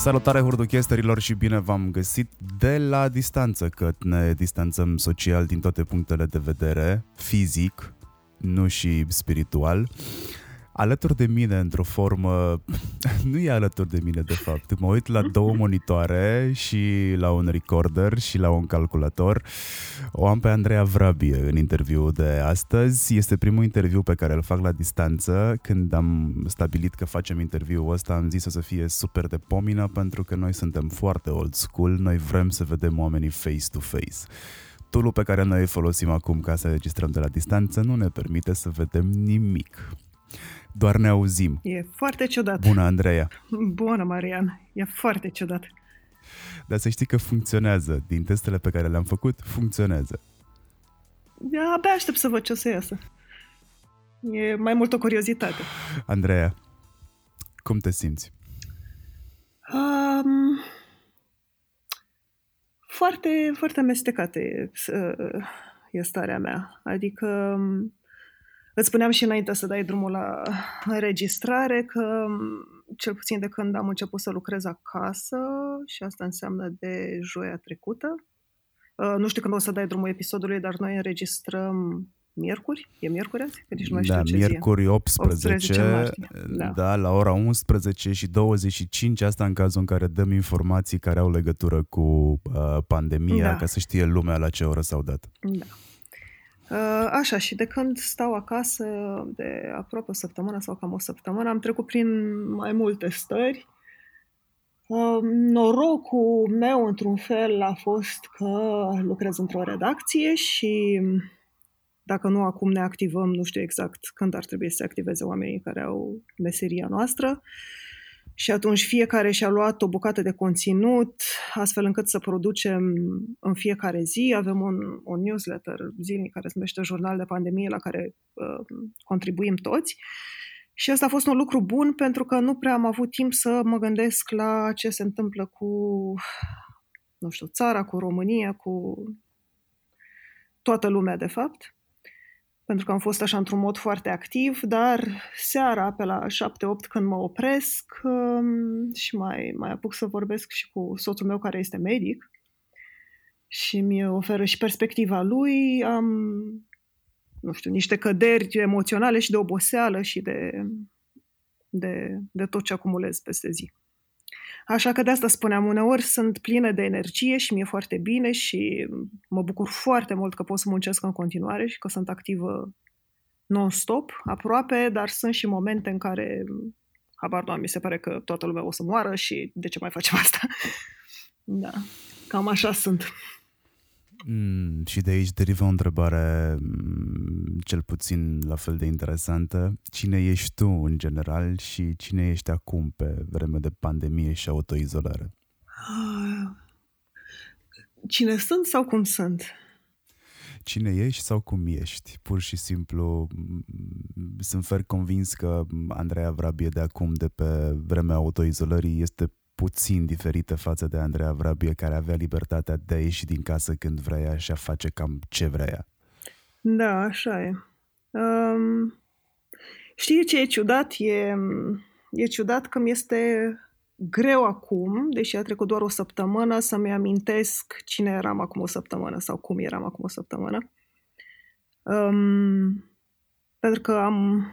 Salutare hurduchesterilor și bine v-am găsit de la distanță, că ne distanțăm social din toate punctele de vedere, fizic, nu și spiritual alături de mine într-o formă, nu e alături de mine de fapt, mă uit la două monitoare și la un recorder și la un calculator. O am pe Andreea Vrabie în interviu de astăzi. Este primul interviu pe care îl fac la distanță. Când am stabilit că facem interviul ăsta, am zis o să fie super de pomină pentru că noi suntem foarte old school, noi vrem să vedem oamenii face-to-face tool pe care noi îl folosim acum ca să registrăm de la distanță nu ne permite să vedem nimic doar ne auzim. E foarte ciudat. Bună, Andreea! Bună, Marian! E foarte ciudat. Dar să știi că funcționează. Din testele pe care le-am făcut, funcționează. Abia aștept să văd ce o să iasă. E mai mult o curiozitate. Andreea, cum te simți? Um, foarte, foarte amestecate e starea mea. Adică um, Îți spuneam și înainte să dai drumul la înregistrare că cel puțin de când am început să lucrez acasă și asta înseamnă de joia trecută, uh, nu știu când o să dai drumul episodului, dar noi înregistrăm miercuri, e miercuri azi? Că nici nu mai da, știu ce miercuri 18, 18 da. da, la ora 11 și 25, asta în cazul în care dăm informații care au legătură cu uh, pandemia, da. ca să știe lumea la ce oră s-au dat. Da. Uh, așa, și de când stau acasă de aproape o săptămână sau cam o săptămână, am trecut prin mai multe stări. Uh, norocul meu, într-un fel, a fost că lucrez într-o redacție și dacă nu acum ne activăm, nu știu exact când ar trebui să se activeze oamenii care au meseria noastră. Uh, și atunci fiecare și-a luat o bucată de conținut, astfel încât să producem în fiecare zi. Avem un, un newsletter zilnic care se numește Jurnal de Pandemie, la care uh, contribuim toți. Și asta a fost un lucru bun pentru că nu prea am avut timp să mă gândesc la ce se întâmplă cu, nu știu, țara, cu România, cu toată lumea, de fapt pentru că am fost așa într-un mod foarte activ, dar seara, pe la 7-8, când mă opresc um, și mai, mai apuc să vorbesc și cu soțul meu care este medic și mi oferă și perspectiva lui, am, nu știu, niște căderi emoționale și de oboseală și de, de, de tot ce acumulez peste zi. Așa că de asta spuneam, uneori sunt plină de energie și mi-e foarte bine și mă bucur foarte mult că pot să muncesc în continuare și că sunt activă non-stop, aproape, dar sunt și momente în care, habar nu mi se pare că toată lumea o să moară și de ce mai facem asta? da, cam așa sunt. Mm, și de aici derivă o întrebare mm, cel puțin la fel de interesantă. Cine ești tu în general și cine ești acum pe vreme de pandemie și autoizolare? Cine sunt sau cum sunt? Cine ești sau cum ești? Pur și simplu mm, sunt fer convins că Andreea Vrabie de acum, de pe vremea autoizolării, este puțin diferită față de Andreea Vrabie, care avea libertatea de a ieși din casă când vrea și a face cam ce vrea. Da, așa e. Um, știi ce e ciudat? E, e ciudat că mi este greu acum, deși a trecut doar o săptămână, să-mi amintesc cine eram acum o săptămână sau cum eram acum o săptămână. Um, pentru că am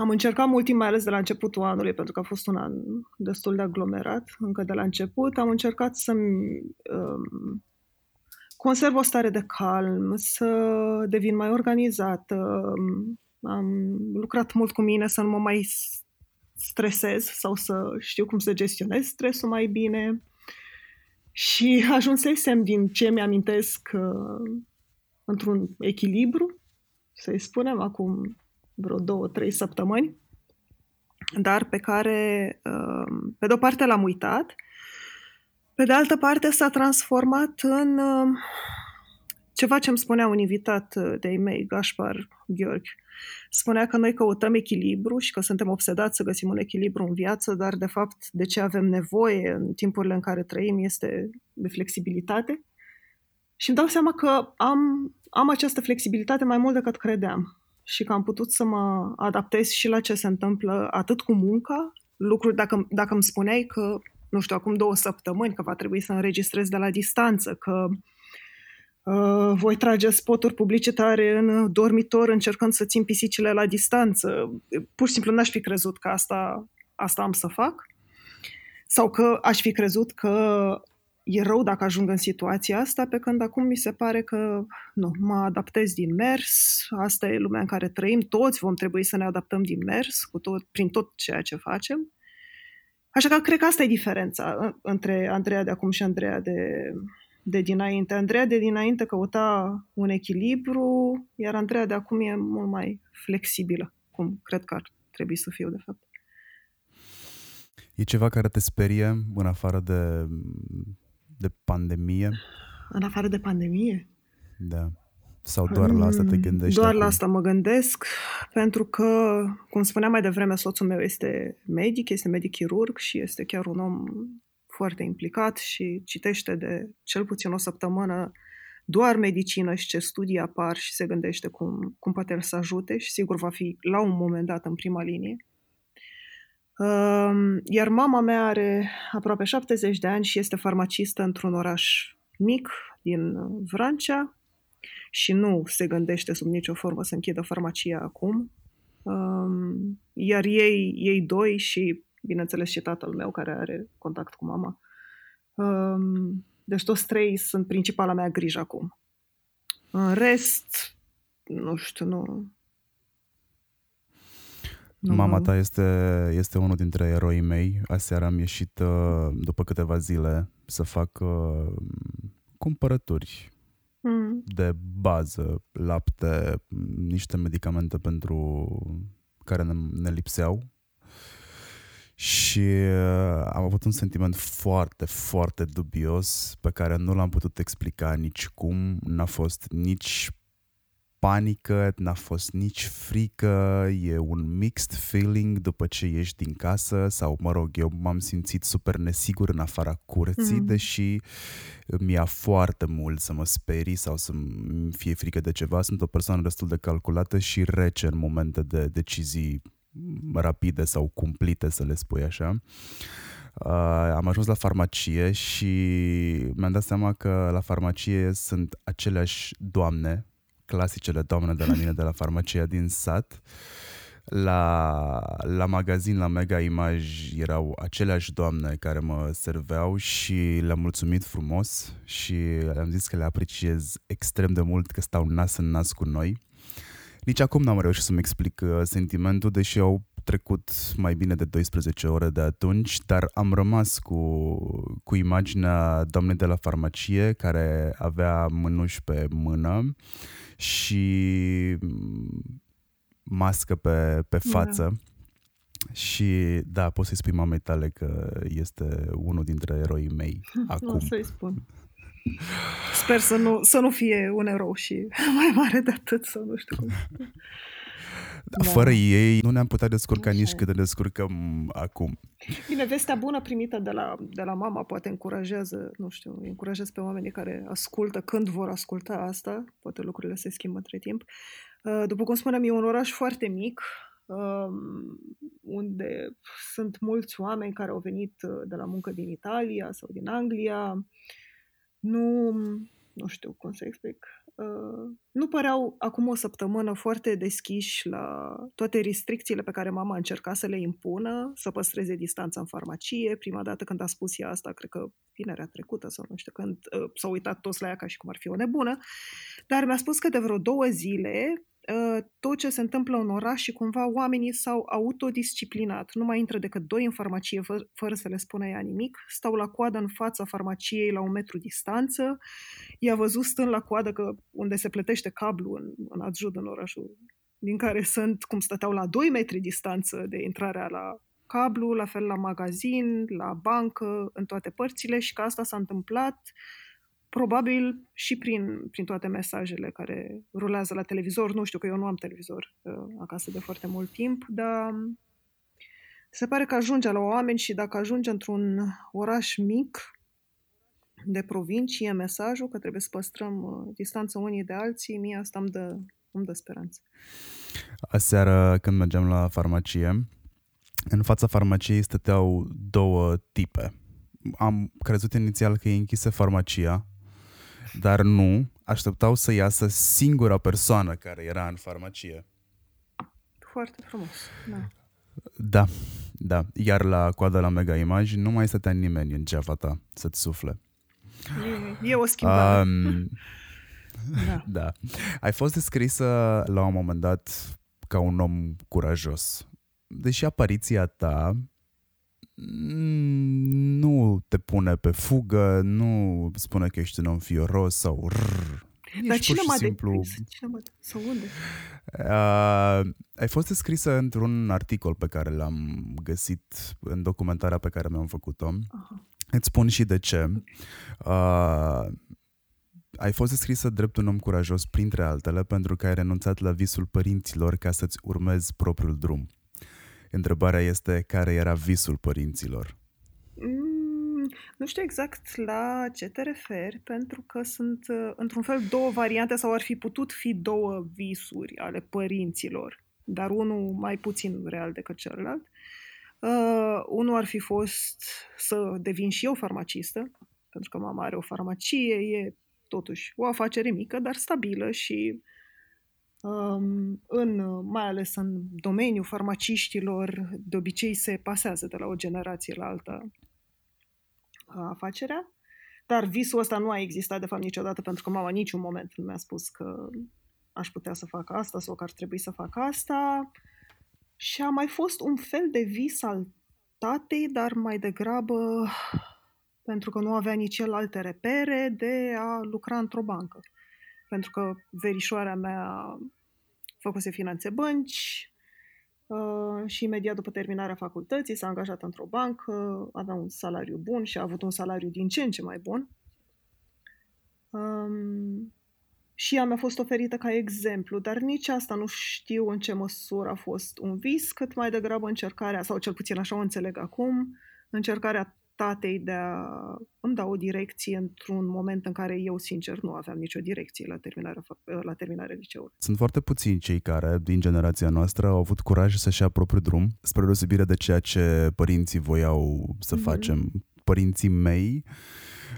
am încercat mult timp, mai ales de la începutul anului, pentru că a fost un an destul de aglomerat, încă de la început. Am încercat să-mi um, conserv o stare de calm, să devin mai organizată. Am lucrat mult cu mine să nu mă mai stresez sau să știu cum să gestionez stresul mai bine. Și ajunsesem din ce mi-amintesc uh, într-un echilibru, să-i spunem, acum vreo două, trei săptămâni, dar pe care, um, pe de o parte l-am uitat, pe de altă parte s-a transformat în um, ceva ce îmi spunea un invitat de e-mail, Gaspar Gheorghe. Spunea că noi căutăm echilibru și că suntem obsedați să găsim un echilibru în viață, dar de fapt de ce avem nevoie în timpurile în care trăim este de flexibilitate. Și îmi dau seama că am, am această flexibilitate mai mult decât credeam și că am putut să mă adaptez și la ce se întâmplă atât cu munca, lucruri, dacă, dacă îmi spuneai că, nu știu, acum două săptămâni, că va trebui să înregistrez de la distanță, că uh, voi trage spoturi publicitare în dormitor încercând să țin pisicile la distanță, pur și simplu n-aș fi crezut că asta, asta am să fac. Sau că aș fi crezut că e rău dacă ajung în situația asta, pe când acum mi se pare că nu, mă adaptez din mers, asta e lumea în care trăim, toți vom trebui să ne adaptăm din mers cu tot, prin tot ceea ce facem. Așa că cred că asta e diferența între Andreea de acum și Andreea de, de dinainte. Andreea de dinainte căuta un echilibru, iar Andreea de acum e mult mai flexibilă, cum cred că ar trebui să fiu, de fapt. E ceva care te sperie în afară de de pandemie? În afară de pandemie? Da. Sau doar la asta te mm, gândești? Doar acum? la asta mă gândesc, pentru că, cum spuneam mai devreme, soțul meu este medic, este medic chirurg și este chiar un om foarte implicat și citește de cel puțin o săptămână doar medicină și ce studii apar și se gândește cum, cum poate el să ajute și sigur va fi la un moment dat în prima linie. Iar mama mea are aproape 70 de ani și este farmacistă într-un oraș mic din Vrancea și nu se gândește sub nicio formă să închidă farmacia acum. Iar ei, ei doi și, bineînțeles, și tatăl meu care are contact cu mama. Deci toți trei sunt principala mea grijă acum. În rest, nu știu, nu, Mama ta este, este unul dintre eroii mei. Aseară am ieșit uh, după câteva zile să fac uh, cumpărături mm. de bază, lapte, niște medicamente pentru care ne, ne lipseau. Și uh, am avut un sentiment foarte, foarte dubios pe care nu l-am putut explica nici cum. N-a fost nici panică, n-a fost nici frică, e un mixed feeling după ce ieși din casă sau, mă rog, eu m-am simțit super nesigur în afara curții, mm. deși mi-a foarte mult să mă sperii sau să fie frică de ceva. Sunt o persoană destul de calculată și rece în momente de decizii rapide sau cumplite, să le spui așa. Uh, am ajuns la farmacie și mi-am dat seama că la farmacie sunt aceleași doamne clasicele doamne de la mine de la farmacia din sat. La, la magazin, la Mega Image, erau aceleași doamne care mă serveau și le-am mulțumit frumos și le-am zis că le apreciez extrem de mult că stau nas în nas cu noi. Nici acum n-am reușit să-mi explic uh, sentimentul, deși au trecut mai bine de 12 ore de atunci, dar am rămas cu, cu imaginea doamnei de la farmacie care avea mânuși pe mână și mască pe, pe da. față. Da. Și da, poți să-i spui mamei tale că este unul dintre eroii mei acum. O să-i spun. Sper să nu, să nu fie un erou și mai mare de atât, sau nu știu cum. Da. Fără ei nu ne-am putea descurca Așa. nici cât de descurcăm acum. Bine, vestea bună primită de la, de la mama poate încurajează, nu știu, încurajează pe oamenii care ascultă când vor asculta asta, poate lucrurile se schimbă între timp. Uh, după cum spuneam, e un oraș foarte mic, um, unde sunt mulți oameni care au venit uh, de la muncă din Italia sau din Anglia. Nu, nu știu cum să explic Uh, nu păreau acum o săptămână foarte deschiși la toate restricțiile pe care mama încerca să le impună, să păstreze distanța în farmacie. Prima dată când a spus ea asta, cred că vinerea trecută sau nu știu când, uh, s-au uitat toți la ea ca și cum ar fi o nebună, dar mi-a spus că de vreo două zile Uh, tot ce se întâmplă în oraș și cumva oamenii s-au autodisciplinat. Nu mai intră decât doi în farmacie fă, fără să le spună ea nimic. Stau la coadă în fața farmaciei la un metru distanță. I-a văzut stând la coadă că unde se plătește cablu în, în Adjud, în orașul din care sunt, cum stăteau la 2 metri distanță de intrarea la cablu, la fel la magazin, la bancă, în toate părțile și că asta s-a întâmplat uh, Probabil și prin, prin toate mesajele care rulează la televizor. Nu știu că eu nu am televizor uh, acasă de foarte mult timp, dar se pare că ajunge la oameni și dacă ajunge într-un oraș mic de provincie mesajul că trebuie să păstrăm uh, distanța unii de alții, mie asta îmi dă, îmi dă speranță. Aseară când mergeam la farmacie, în fața farmaciei stăteau două tipe. Am crezut inițial că e închisă farmacia, dar nu. Așteptau să iasă singura persoană care era în farmacie. Foarte frumos, da. Da, da. Iar la coada la Mega Image nu mai stătea nimeni în geava ta să-ți sufle. E, e o schimbare. Um, da. da. Ai fost descrisă la un moment dat ca un om curajos. Deși apariția ta mm, nu te pune pe fugă, nu spune că ești un om fioros sau rrr. Dar cine m-a simplu... Cine m-a Sau unde? Uh, ai fost descrisă într-un articol pe care l-am găsit în documentarea pe care mi-am făcut-o. Uh-huh. Îți spun și de ce. Uh, ai fost descrisă drept un om curajos, printre altele, pentru că ai renunțat la visul părinților ca să-ți urmezi propriul drum. Întrebarea este care era visul părinților? Mm, nu știu exact la ce te referi, pentru că sunt, uh, într-un fel, două variante sau ar fi putut fi două visuri ale părinților, dar unul mai puțin real decât celălalt. Uh, unul ar fi fost să devin și eu farmacistă, pentru că mama are o farmacie, e totuși o afacere mică, dar stabilă și um, în, mai ales în domeniul farmaciștilor, de obicei se pasează de la o generație la alta afacerea. Dar visul ăsta nu a existat, de fapt, niciodată, pentru că mama niciun moment nu mi-a spus că aș putea să fac asta sau că ar trebui să fac asta. Și a mai fost un fel de vis al tatei, dar mai degrabă pentru că nu avea nici el alte repere de a lucra într-o bancă. Pentru că verișoarea mea făcuse finanțe bănci uh, și imediat după terminarea facultății s-a angajat într-o bancă, avea un salariu bun și a avut un salariu din ce în ce mai bun. Um, și ea mi-a fost oferită ca exemplu, dar nici asta nu știu în ce măsură a fost un vis, cât mai degrabă încercarea, sau cel puțin așa o înțeleg acum, încercarea tatei de a îmi da o direcție într-un moment în care eu, sincer, nu aveam nicio direcție la terminarea, la terminarea liceului. Sunt foarte puțini cei care, din generația noastră, au avut curaj să-și ia propriul drum, spre deosebire de ceea ce părinții voiau să mm-hmm. facem. Părinții mei,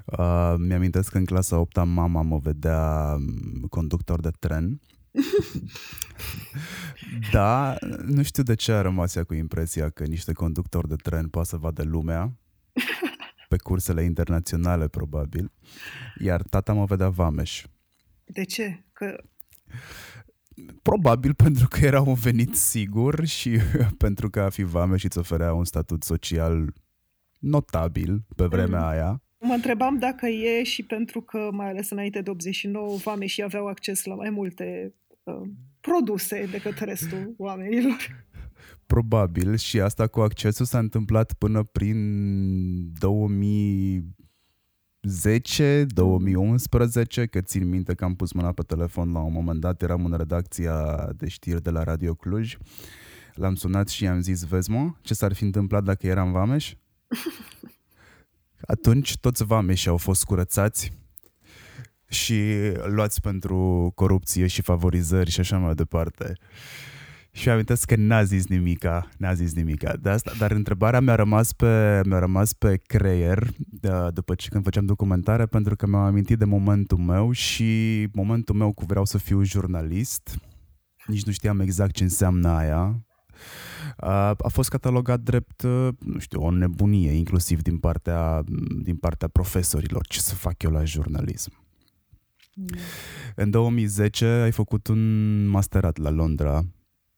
uh, mi-amintesc că în clasa 8 mama mă vedea mm, conductor de tren da, nu știu de ce a rămas ea cu impresia că niște conductori de tren poate să vadă lumea pe cursele internaționale, probabil. Iar tata mă vedea vameș. De ce? Că... Probabil pentru că era un venit sigur și pentru că a fi vameș îți oferea un statut social notabil pe vremea mm. aia. Mă întrebam dacă e și pentru că, mai ales înainte de 89, vameșii aveau acces la mai multe uh, produse decât restul oamenilor. Probabil și asta cu accesul s-a întâmplat până prin 2010, 2011, că țin minte că am pus mâna pe telefon la un moment dat, eram în redacția de știri de la Radio Cluj, l-am sunat și i-am zis, vezi mă, ce s-ar fi întâmplat dacă eram vameș? Atunci toți vameșii au fost curățați și luați pentru corupție și favorizări și așa mai departe. Și amintesc că n-a zis nimica, n-a zis nimica. De asta, dar întrebarea mi-a rămas pe, mi-a rămas pe creier de, după ce când făceam documentare pentru că mi-am amintit de momentul meu și momentul meu cu vreau să fiu jurnalist. Nici nu știam exact ce înseamnă aia. A, a fost catalogat drept, nu știu, o nebunie, inclusiv din partea, din partea profesorilor. Ce să fac eu la jurnalism? Mm. În 2010 ai făcut un masterat la Londra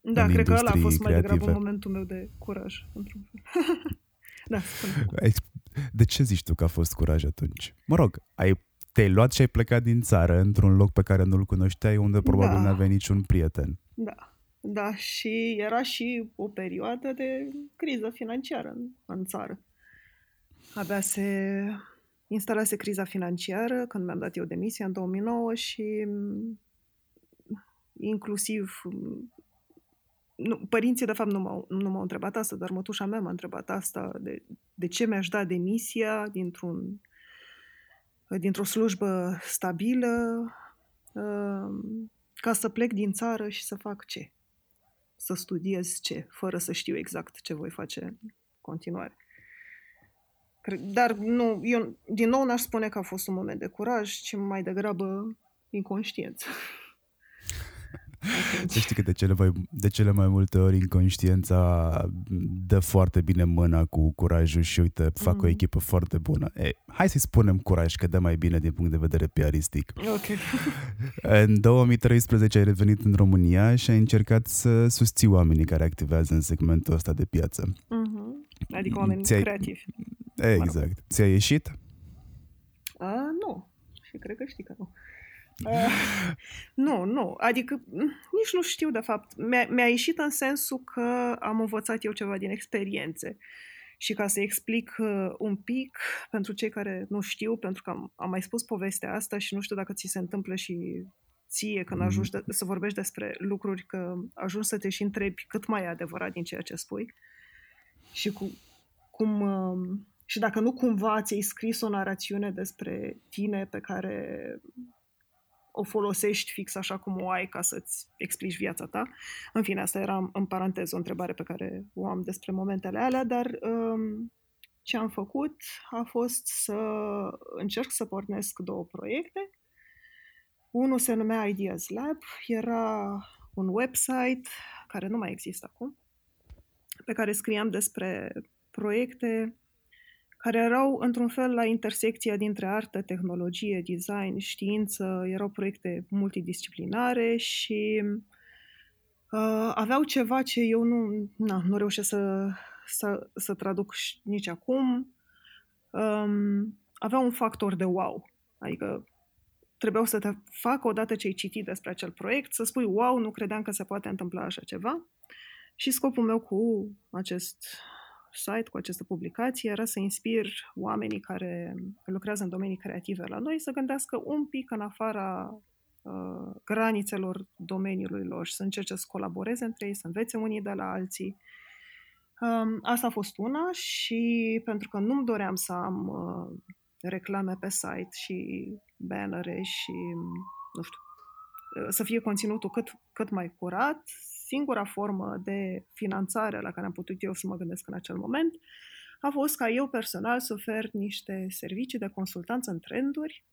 da, cred că ăla a fost mai degrabă un momentul meu de curaj, într-un fel. da, spune. De ce zici tu că a fost curaj atunci? Mă rog, ai, te-ai luat și ai plecat din țară într-un loc pe care nu-l cunoșteai, unde probabil da. nu aveai niciun prieten. Da, da, și era și o perioadă de criză financiară în, în țară. Abia se instalase criza financiară când mi-am dat eu demisia în 2009 și inclusiv nu, părinții, de fapt, nu m-au, nu m-au întrebat asta, dar mătușa mea m-a întrebat asta, de, de ce mi-aș da demisia dintr-un, dintr-o slujbă stabilă uh, ca să plec din țară și să fac ce? să studiez ce, fără să știu exact ce voi face în continuare. Dar nu, eu din nou n-aș spune că a fost un moment de curaj, ci mai degrabă inconștiență. Să știi că de cele, mai, de cele mai multe ori inconștiența dă foarte bine mâna cu curajul și uite, fac mm. o echipă foarte bună. E, hai să-i spunem curaj, că dă mai bine din punct de vedere piaristic. Ok. în 2013 ai revenit în România și ai încercat să susții oamenii care activează în segmentul ăsta de piață. Mm-hmm. Adică oameni Ți-ai... creativi. Exact. Ți-a ieșit? Uh, nu. Și cred că știi că nu. Uh, nu, nu. Adică nici nu știu, de fapt. Mi-a, mi-a ieșit în sensul că am învățat eu ceva din experiențe. Și ca să explic uh, un pic pentru cei care nu știu, pentru că am, am mai spus povestea asta și nu știu dacă ți se întâmplă și ție când mm. ajungi de, să vorbești despre lucruri, că ajungi să te și întrebi cât mai e adevărat din ceea ce spui și cu, cum... Uh, și dacă nu cumva ți-ai scris o narațiune despre tine pe care o folosești fix așa cum o ai ca să-ți explici viața ta. În fine, asta era în paranteză o întrebare pe care o am despre momentele alea, dar um, ce am făcut a fost să încerc să pornesc două proiecte. Unul se numea Ideas Lab, era un website care nu mai există acum, pe care scriam despre proiecte care erau într-un fel la intersecția dintre artă, tehnologie, design, știință, erau proiecte multidisciplinare și uh, aveau ceva ce eu nu, na, nu reușesc să, să, să traduc nici acum. Um, aveau un factor de wow, adică trebuiau să te facă odată ce ai citit despre acel proiect, să spui wow, nu credeam că se poate întâmpla așa ceva. Și scopul meu cu acest site, cu această publicație, era să inspir oamenii care lucrează în domenii creative la noi să gândească un pic în afara uh, granițelor domeniului lor și să încerce să colaboreze între ei, să învețe unii de la alții. Um, asta a fost una și pentru că nu-mi doream să am uh, reclame pe site și bannere și, nu știu, uh, să fie conținutul cât, cât mai curat, singura formă de finanțare la care am putut eu să mă gândesc în acel moment a fost ca eu personal să ofer niște servicii de consultanță în trenduri,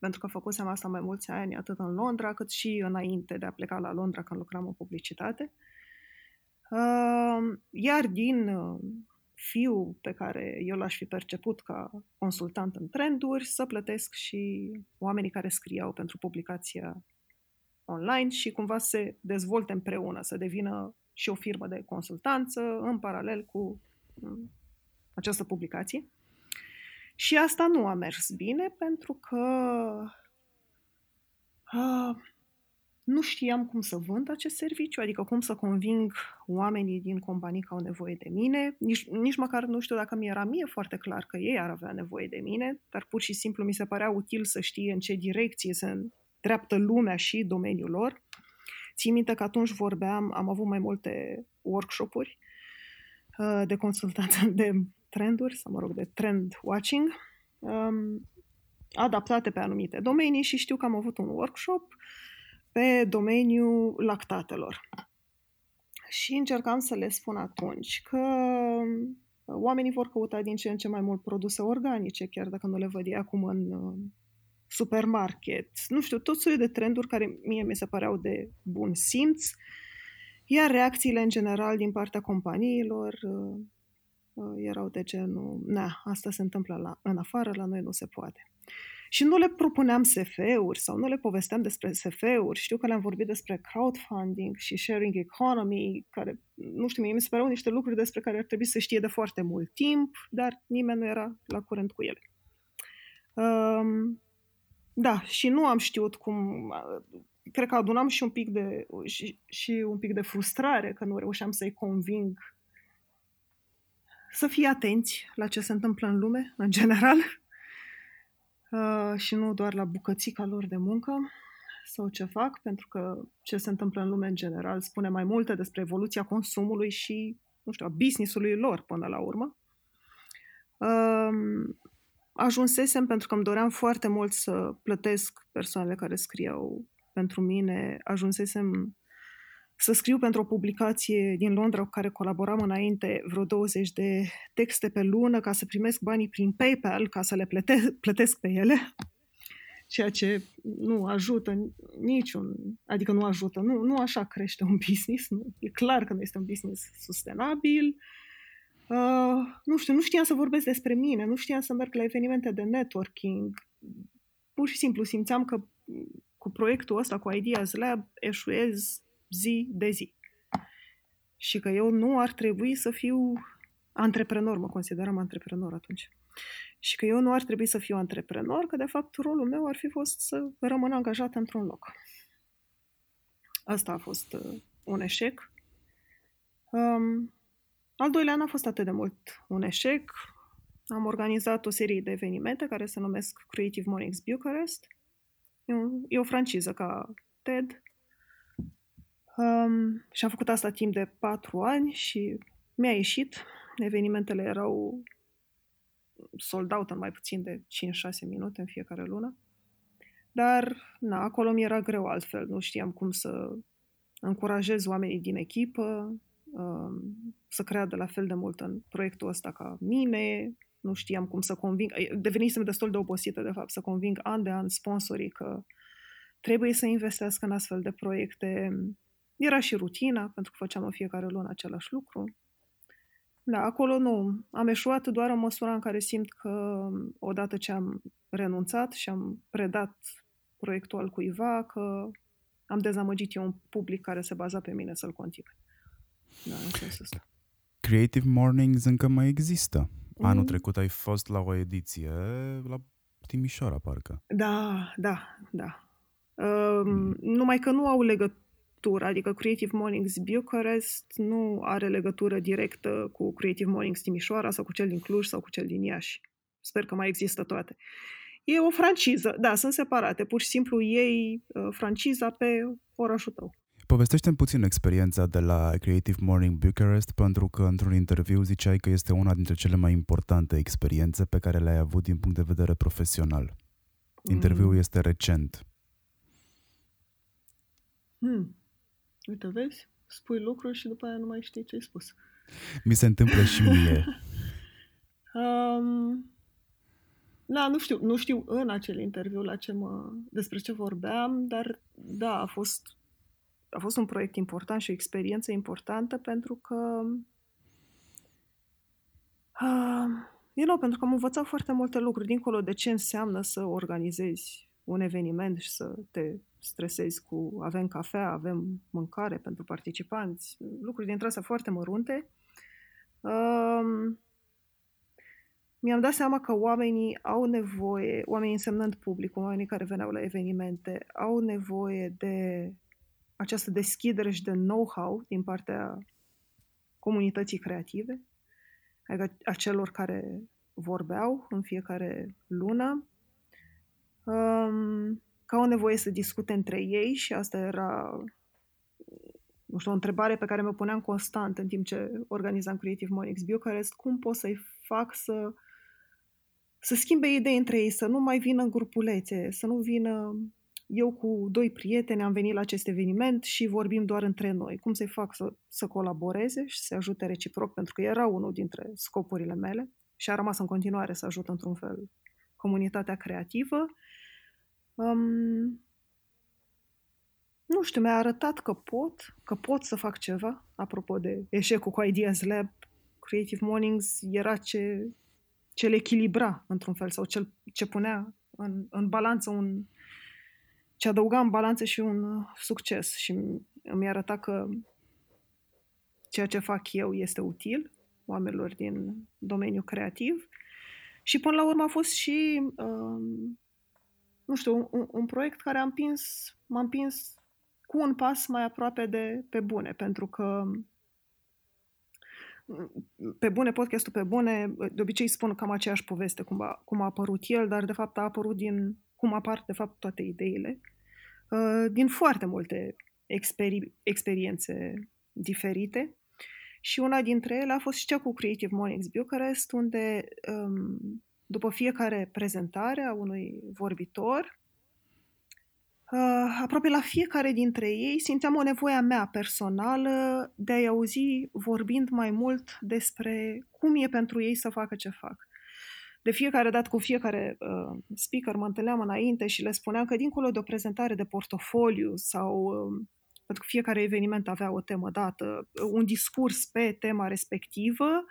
pentru că făcusem asta mai mulți ani, atât în Londra, cât și înainte de a pleca la Londra când lucram în publicitate. Iar din uh, fiu pe care eu l-aș fi perceput ca consultant în trenduri, să plătesc și oamenii care scriau pentru publicația online și cumva se dezvolte împreună, să devină și o firmă de consultanță în paralel cu mm, această publicație. Și asta nu a mers bine pentru că uh, nu știam cum să vând acest serviciu, adică cum să conving oamenii din companii că au nevoie de mine. Nici, nici măcar nu știu dacă mi era mie foarte clar că ei ar avea nevoie de mine, dar pur și simplu mi se părea util să știe în ce direcție să dreaptă lumea și domeniul lor. Țin minte că atunci vorbeam, am avut mai multe workshop-uri uh, de consultanță de trenduri, sau mă rog, de trend watching, um, adaptate pe anumite domenii și știu că am avut un workshop pe domeniul lactatelor. Și încercam să le spun atunci că oamenii vor căuta din ce în ce mai mult produse organice, chiar dacă nu le văd acum în supermarket, nu știu, tot soiul de trenduri care mie mi se păreau de bun simț, iar reacțiile în general din partea companiilor uh, uh, erau de genul, na, asta se întâmplă la, în afară, la noi nu se poate. Și nu le propuneam SF-uri sau nu le povesteam despre SF-uri. Știu că le-am vorbit despre crowdfunding și sharing economy, care, nu știu, mie mi se păreau niște lucruri despre care ar trebui să știe de foarte mult timp, dar nimeni nu era la curent cu ele. Um, da, și nu am știut cum... Cred că adunam și un pic de, și, și un pic de frustrare că nu reușeam să-i conving să fie atenți la ce se întâmplă în lume, în general, uh, și nu doar la bucățica lor de muncă sau ce fac, pentru că ce se întâmplă în lume în general spune mai multe despre evoluția consumului și, nu știu, a business-ului lor până la urmă. Um, ajunsesem pentru că îmi doream foarte mult să plătesc persoanele care scriau pentru mine, ajunsesem să scriu pentru o publicație din Londra cu care colaboram înainte vreo 20 de texte pe lună ca să primesc banii prin PayPal ca să le plăte- plătesc pe ele, ceea ce nu ajută niciun, adică nu ajută, nu, nu așa crește un business, nu, e clar că nu este un business sustenabil. Uh, nu știu, nu știam să vorbesc despre mine, nu știam să merg la evenimente de networking. Pur și simplu simțeam că cu proiectul ăsta, cu Ideas Lab, eșuez zi de zi. Și că eu nu ar trebui să fiu antreprenor, mă consideram antreprenor atunci. Și că eu nu ar trebui să fiu antreprenor, că de fapt rolul meu ar fi fost să rămân angajat într-un loc. Asta a fost uh, un eșec. Um, al doilea n-a fost atât de mult un eșec. Am organizat o serie de evenimente care se numesc Creative Mornings Bucharest. E, un, e o franciză ca TED Um, și am făcut asta timp de patru ani și mi-a ieșit. Evenimentele erau sold out în mai puțin de 5-6 minute în fiecare lună. Dar, na, acolo mi era greu altfel. Nu știam cum să încurajez oamenii din echipă um, să creadă la fel de mult în proiectul ăsta ca mine. Nu știam cum să conving... Devenisem destul de obosită, de fapt, să conving an de an sponsorii că trebuie să investească în astfel de proiecte era și rutina, pentru că făceam în fiecare lună același lucru. Da, acolo nu. Am eșuat doar în măsura în care simt că odată ce am renunțat și am predat proiectul al cuiva, că am dezamăgit eu un public care se baza pe mine să-l continue. Da, în sensul ăsta. Creative Mornings încă mai există. Anul mm. trecut ai fost la o ediție la Timișoara, parcă. Da, da, da. Uh, mm. Numai că nu au legătură legătură, adică Creative Mornings Bucharest nu are legătură directă cu Creative Mornings Timișoara sau cu cel din Cluj sau cu cel din Iași. Sper că mai există toate. E o franciză, da, sunt separate. Pur și simplu ei uh, franciza pe orașul tău. Povestește-mi puțin experiența de la Creative Morning Bucharest, pentru că într-un interviu ziceai că este una dintre cele mai importante experiențe pe care le-ai avut din punct de vedere profesional. Interviul mm. este recent. Hmm. Uite, vezi? Spui lucruri și după aia nu mai știi ce ai spus. Mi se întâmplă și mie. um, da, nu știu, nu știu în acel interviu la ce mă, despre ce vorbeam, dar da, a fost, a fost un proiect important și o experiență importantă pentru că uh, you know, pentru că am învățat foarte multe lucruri dincolo de ce înseamnă să organizezi un eveniment și să te stresezi cu avem cafea, avem mâncare pentru participanți, lucruri dintre astea foarte mărunte. Um, mi-am dat seama că oamenii au nevoie, oamenii însemnând public, oamenii care veneau la evenimente, au nevoie de această deschidere și de know-how din partea comunității creative, adică a celor care vorbeau în fiecare lună, um, că au nevoie să discute între ei și asta era nu știu, o întrebare pe care mi-o puneam constant în timp ce organizam Creative Mornings Bucharest, cum pot să-i fac să, să schimbe idei între ei, să nu mai vină în grupulețe, să nu vină eu cu doi prieteni am venit la acest eveniment și vorbim doar între noi. Cum să-i fac să, să colaboreze și să ajute reciproc, pentru că era unul dintre scopurile mele și a rămas în continuare să ajut într-un fel comunitatea creativă Um, nu știu, mi-a arătat că pot, că pot să fac ceva. Apropo de eșecul cu Ideas Lab, Creative Mornings era ce, ce le echilibra într-un fel sau cel, ce punea în, în balanță un... ce adăuga în balanță și un uh, succes și mi arăta că ceea ce fac eu este util oamenilor din domeniul creativ și până la urmă a fost și um, nu știu, un, un proiect care a împins, m-a împins cu un pas mai aproape de pe bune, pentru că pe bune, podcastul pe bune, de obicei spun cam aceeași poveste, cum a, cum a apărut el, dar de fapt a apărut din cum apar de fapt toate ideile, uh, din foarte multe experi- experiențe diferite. Și una dintre ele a fost și cea cu Creative Mornings Bucharest, unde um, după fiecare prezentare a unui vorbitor, Uh, aproape la fiecare dintre ei simțeam o nevoie a mea personală de a-i auzi vorbind mai mult despre cum e pentru ei să facă ce fac. De fiecare dată cu fiecare uh, speaker mă întâlneam înainte și le spuneam că dincolo de o prezentare de portofoliu sau uh, pentru că fiecare eveniment avea o temă dată, un discurs pe tema respectivă,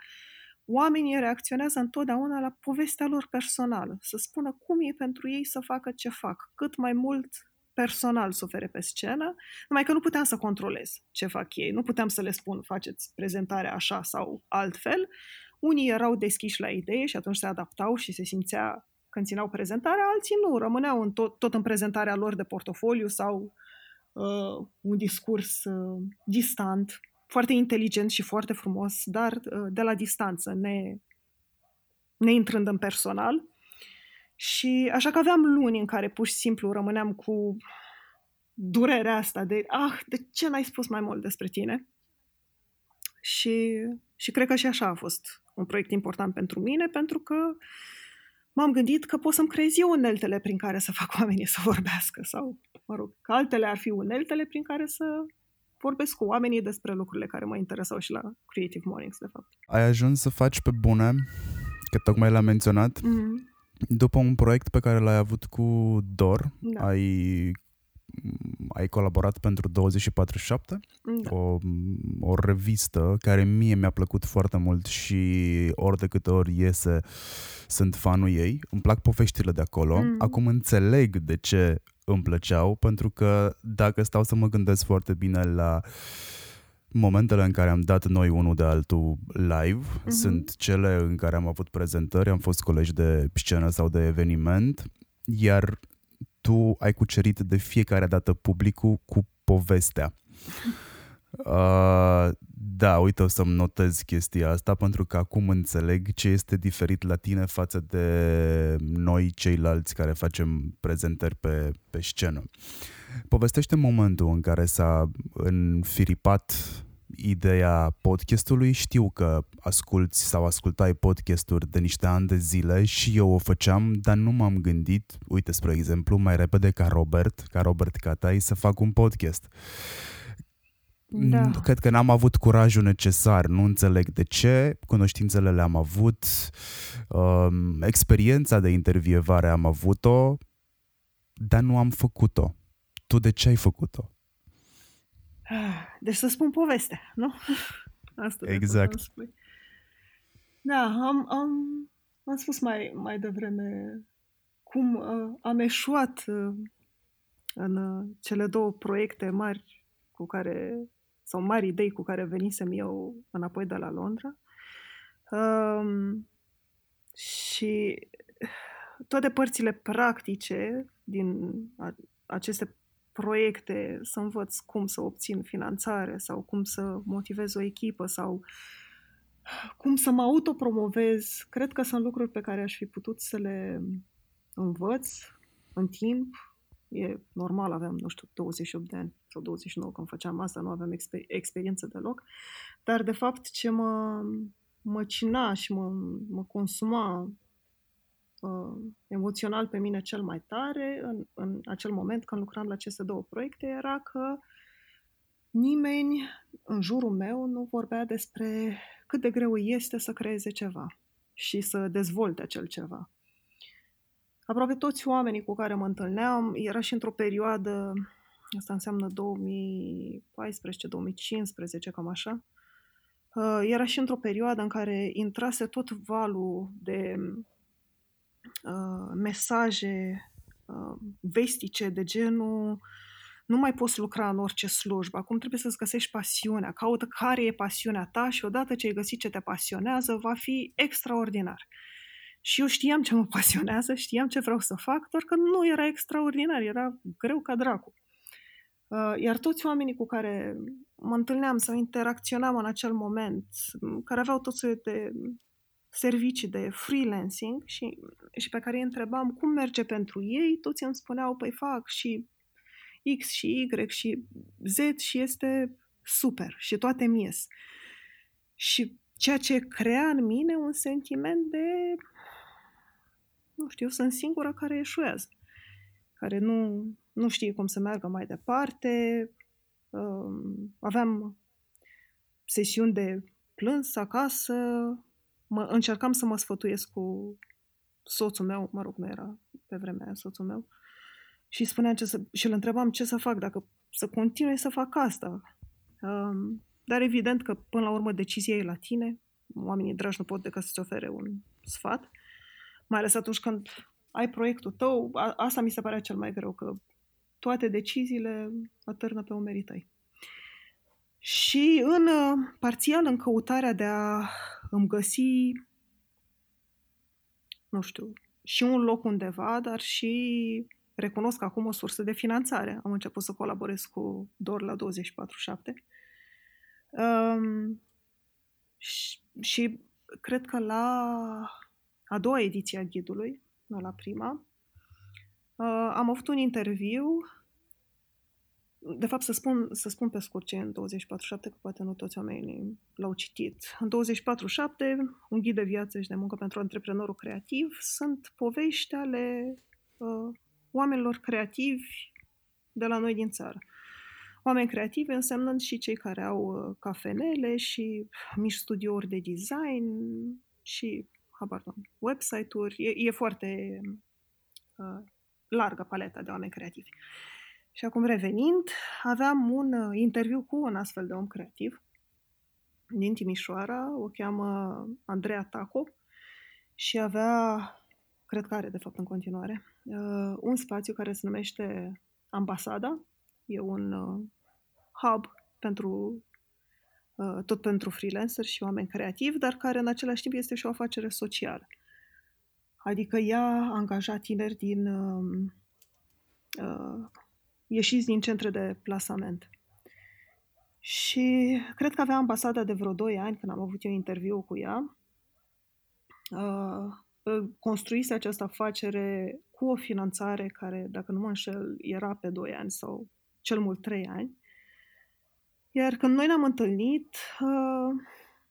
oamenii reacționează întotdeauna la povestea lor personală, să spună cum e pentru ei să facă ce fac, cât mai mult personal sufere pe scenă, numai că nu puteam să controlez ce fac ei, nu puteam să le spun faceți prezentarea așa sau altfel. Unii erau deschiși la idee și atunci se adaptau și se simțea când țineau prezentarea, alții nu, rămâneau în tot, tot în prezentarea lor de portofoliu sau uh, un discurs uh, distant, foarte inteligent și foarte frumos, dar uh, de la distanță, ne, ne intrând în personal. Și așa că aveam luni în care pur și simplu rămâneam cu durerea asta de, ah, de ce n-ai spus mai mult despre tine? Și, și cred că și așa a fost un proiect important pentru mine, pentru că m-am gândit că pot să-mi creez eu uneltele prin care să fac oamenii să vorbească sau, mă rog, că altele ar fi uneltele prin care să vorbesc cu oamenii despre lucrurile care mă interesau și la Creative Mornings, de fapt. Ai ajuns să faci pe bune, că tocmai l-am menționat, mm-hmm după un proiect pe care l-ai avut cu Dor, da. ai, ai colaborat pentru 24-7, da. o, o revistă care mie mi-a plăcut foarte mult și ori de câte ori iese sunt fanul ei. Îmi plac poveștile de acolo. Mm. Acum înțeleg de ce îmi plăceau, pentru că dacă stau să mă gândesc foarte bine la uh, Momentele în care am dat noi unul de altul live uh-huh. sunt cele în care am avut prezentări, am fost colegi de scenă sau de eveniment, iar tu ai cucerit de fiecare dată publicul cu povestea. Uh, da, uite, o să-mi notez chestia asta pentru că acum înțeleg ce este diferit la tine față de noi ceilalți care facem prezentări pe, pe scenă. Povestește momentul în care s-a înfiripat ideea podcastului. Știu că asculți sau ascultai podcasturi de niște ani de zile și eu o făceam, dar nu m-am gândit, uite, spre exemplu, mai repede ca Robert, ca Robert Catai, să fac un podcast. Da. Cred că n-am avut curajul necesar, nu înțeleg de ce, cunoștințele le-am avut, um, experiența de intervievare am avut-o, dar nu am făcut-o. Tu de ce ai făcut-o? Deci să spun povestea, nu? Asta exact. Spui. Da, am, am, am spus mai, mai devreme cum uh, am eșuat uh, în uh, cele două proiecte mari cu care, sau mari idei cu care venisem eu înapoi de la Londra. Um, și toate părțile practice din aceste proiecte, să învăț cum să obțin finanțare sau cum să motivez o echipă sau cum să mă autopromovez. Cred că sunt lucruri pe care aș fi putut să le învăț în timp. E normal, aveam, nu știu, 28 de ani sau 29 când făceam asta, nu aveam exper- experiență deloc. Dar, de fapt, ce mă, mă cina și mă, mă consuma uh, emoțional pe mine cel mai tare în, în acel moment când lucram la aceste două proiecte era că nimeni în jurul meu nu vorbea despre cât de greu este să creeze ceva și să dezvolte acel ceva. Aproape toți oamenii cu care mă întâlneam era și într-o perioadă, asta înseamnă 2014-2015, cam așa, uh, era și într-o perioadă în care intrase tot valul de Uh, mesaje uh, vestice de genul nu mai poți lucra în orice slujbă, acum trebuie să-ți găsești pasiunea, caută care e pasiunea ta și odată ce ai găsit ce te pasionează, va fi extraordinar. Și eu știam ce mă pasionează, știam ce vreau să fac, doar că nu era extraordinar, era greu ca dracu. Uh, iar toți oamenii cu care mă întâlneam sau interacționam în acel moment, care aveau tot soiul de servicii de freelancing și, și pe care îi întrebam cum merge pentru ei, toți îmi spuneau, păi fac și X și Y și Z și este super și toate mies. Și ceea ce crea în mine un sentiment de, nu știu, sunt singura care eșuează. care nu, nu știe cum să meargă mai departe. Aveam sesiuni de plâns acasă, mă, încercam să mă sfătuiesc cu soțul meu, mă rog, nu era pe vremea aia soțul meu, și spunea ce să, și îl întrebam ce să fac, dacă să continui să fac asta. Um, dar evident că până la urmă decizia e la tine, oamenii dragi nu pot decât să-ți ofere un sfat, mai ales atunci când ai proiectul tău, a, asta mi se pare cel mai greu, că toate deciziile atârnă pe umerii tăi. Și în parțial în căutarea de a îmi găsi, nu știu, și un loc undeva, dar și recunosc acum o sursă de finanțare. Am început să colaborez cu DOR la 24-7. Um, și, și cred că la a doua ediție a ghidului, nu la prima, uh, am avut un interviu de fapt, să spun, să spun pe scurt ce e în 24-7, că poate nu toți oamenii l-au citit. În 24-7, un ghid de viață și de muncă pentru antreprenorul creativ sunt povești ale uh, oamenilor creativi de la noi din țară. Oameni creativi însemnând și cei care au uh, cafenele și mici studiouri de design și, habar nu, website-uri. E, e foarte uh, largă paleta de oameni creativi. Și acum revenind, aveam un uh, interviu cu un astfel de om creativ din Timișoara, o cheamă Andreea Taco și avea, cred că are de fapt în continuare, uh, un spațiu care se numește Ambasada. E un uh, hub pentru tot pentru freelancer și oameni creativi, dar care în același timp este și o afacere socială. Adică ea a angajat tineri din uh, ieșiți din centre de plasament. Și cred că avea ambasada de vreo 2 ani când am avut eu interviu cu ea. Uh, construise această afacere cu o finanțare care, dacă nu mă înșel, era pe 2 ani sau cel mult 3 ani. Iar când noi ne-am întâlnit, uh,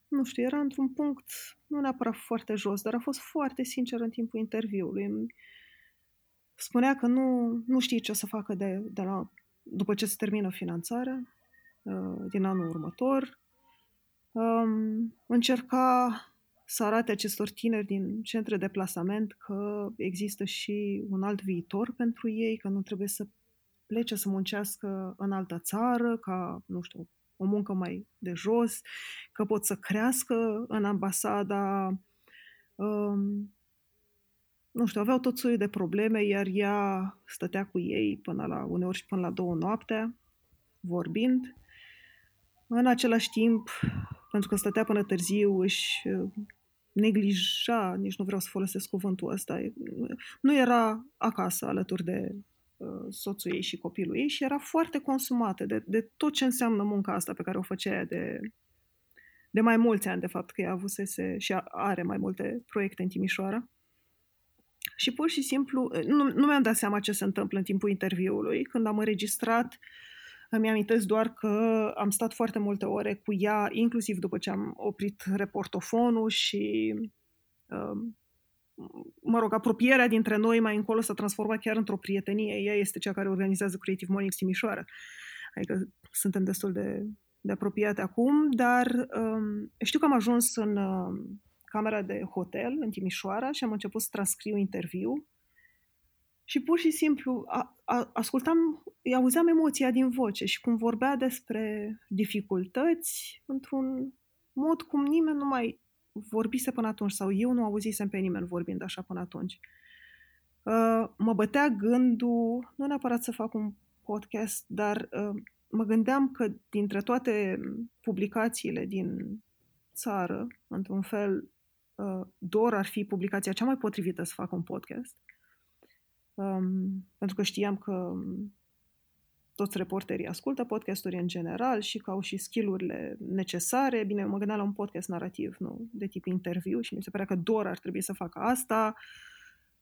nu știu, era într-un punct nu neapărat foarte jos, dar a fost foarte sincer în timpul interviului spunea că nu, nu știe ce o să facă de, de la, după ce se termină finanțarea uh, din anul următor. Um, încerca să arate acestor tineri din centre de plasament că există și un alt viitor pentru ei, că nu trebuie să plece să muncească în altă țară, ca, nu știu, o muncă mai de jos, că pot să crească în ambasada um, nu știu, aveau tot soiul de probleme, iar ea stătea cu ei până la, uneori și până la două noaptea, vorbind. În același timp, pentru că stătea până târziu, își uh, neglija, nici nu vreau să folosesc cuvântul ăsta, nu era acasă alături de uh, soțul ei și copilul ei și era foarte consumată de, de tot ce înseamnă munca asta pe care o făcea de, de mai mulți ani, de fapt, că ea avusese și are mai multe proiecte în Timișoara. Și pur și simplu, nu, nu mi-am dat seama ce se întâmplă în timpul interviului. Când am înregistrat, îmi amintesc doar că am stat foarte multe ore cu ea, inclusiv după ce am oprit reportofonul și, um, mă rog, apropierea dintre noi mai încolo s-a transformat chiar într-o prietenie. Ea este cea care organizează Creative Morning Timișoara. Adică suntem destul de, de apropiate acum, dar um, știu că am ajuns în, um, camera de hotel în Timișoara și am început să transcriu interviu și pur și simplu a, a, ascultam, îi auzeam emoția din voce și cum vorbea despre dificultăți într-un mod cum nimeni nu mai vorbise până atunci sau eu nu auzisem pe nimeni vorbind așa până atunci. Uh, mă bătea gândul, nu neapărat să fac un podcast, dar uh, mă gândeam că dintre toate publicațiile din țară, într-un fel, uh, DOR ar fi publicația cea mai potrivită să facă un podcast. Um, pentru că știam că um, toți reporterii ascultă podcasturi în general și că au și skillurile necesare. Bine, mă gândeam la un podcast narrativ, nu de tip interviu și mi se părea că DOR ar trebui să facă asta.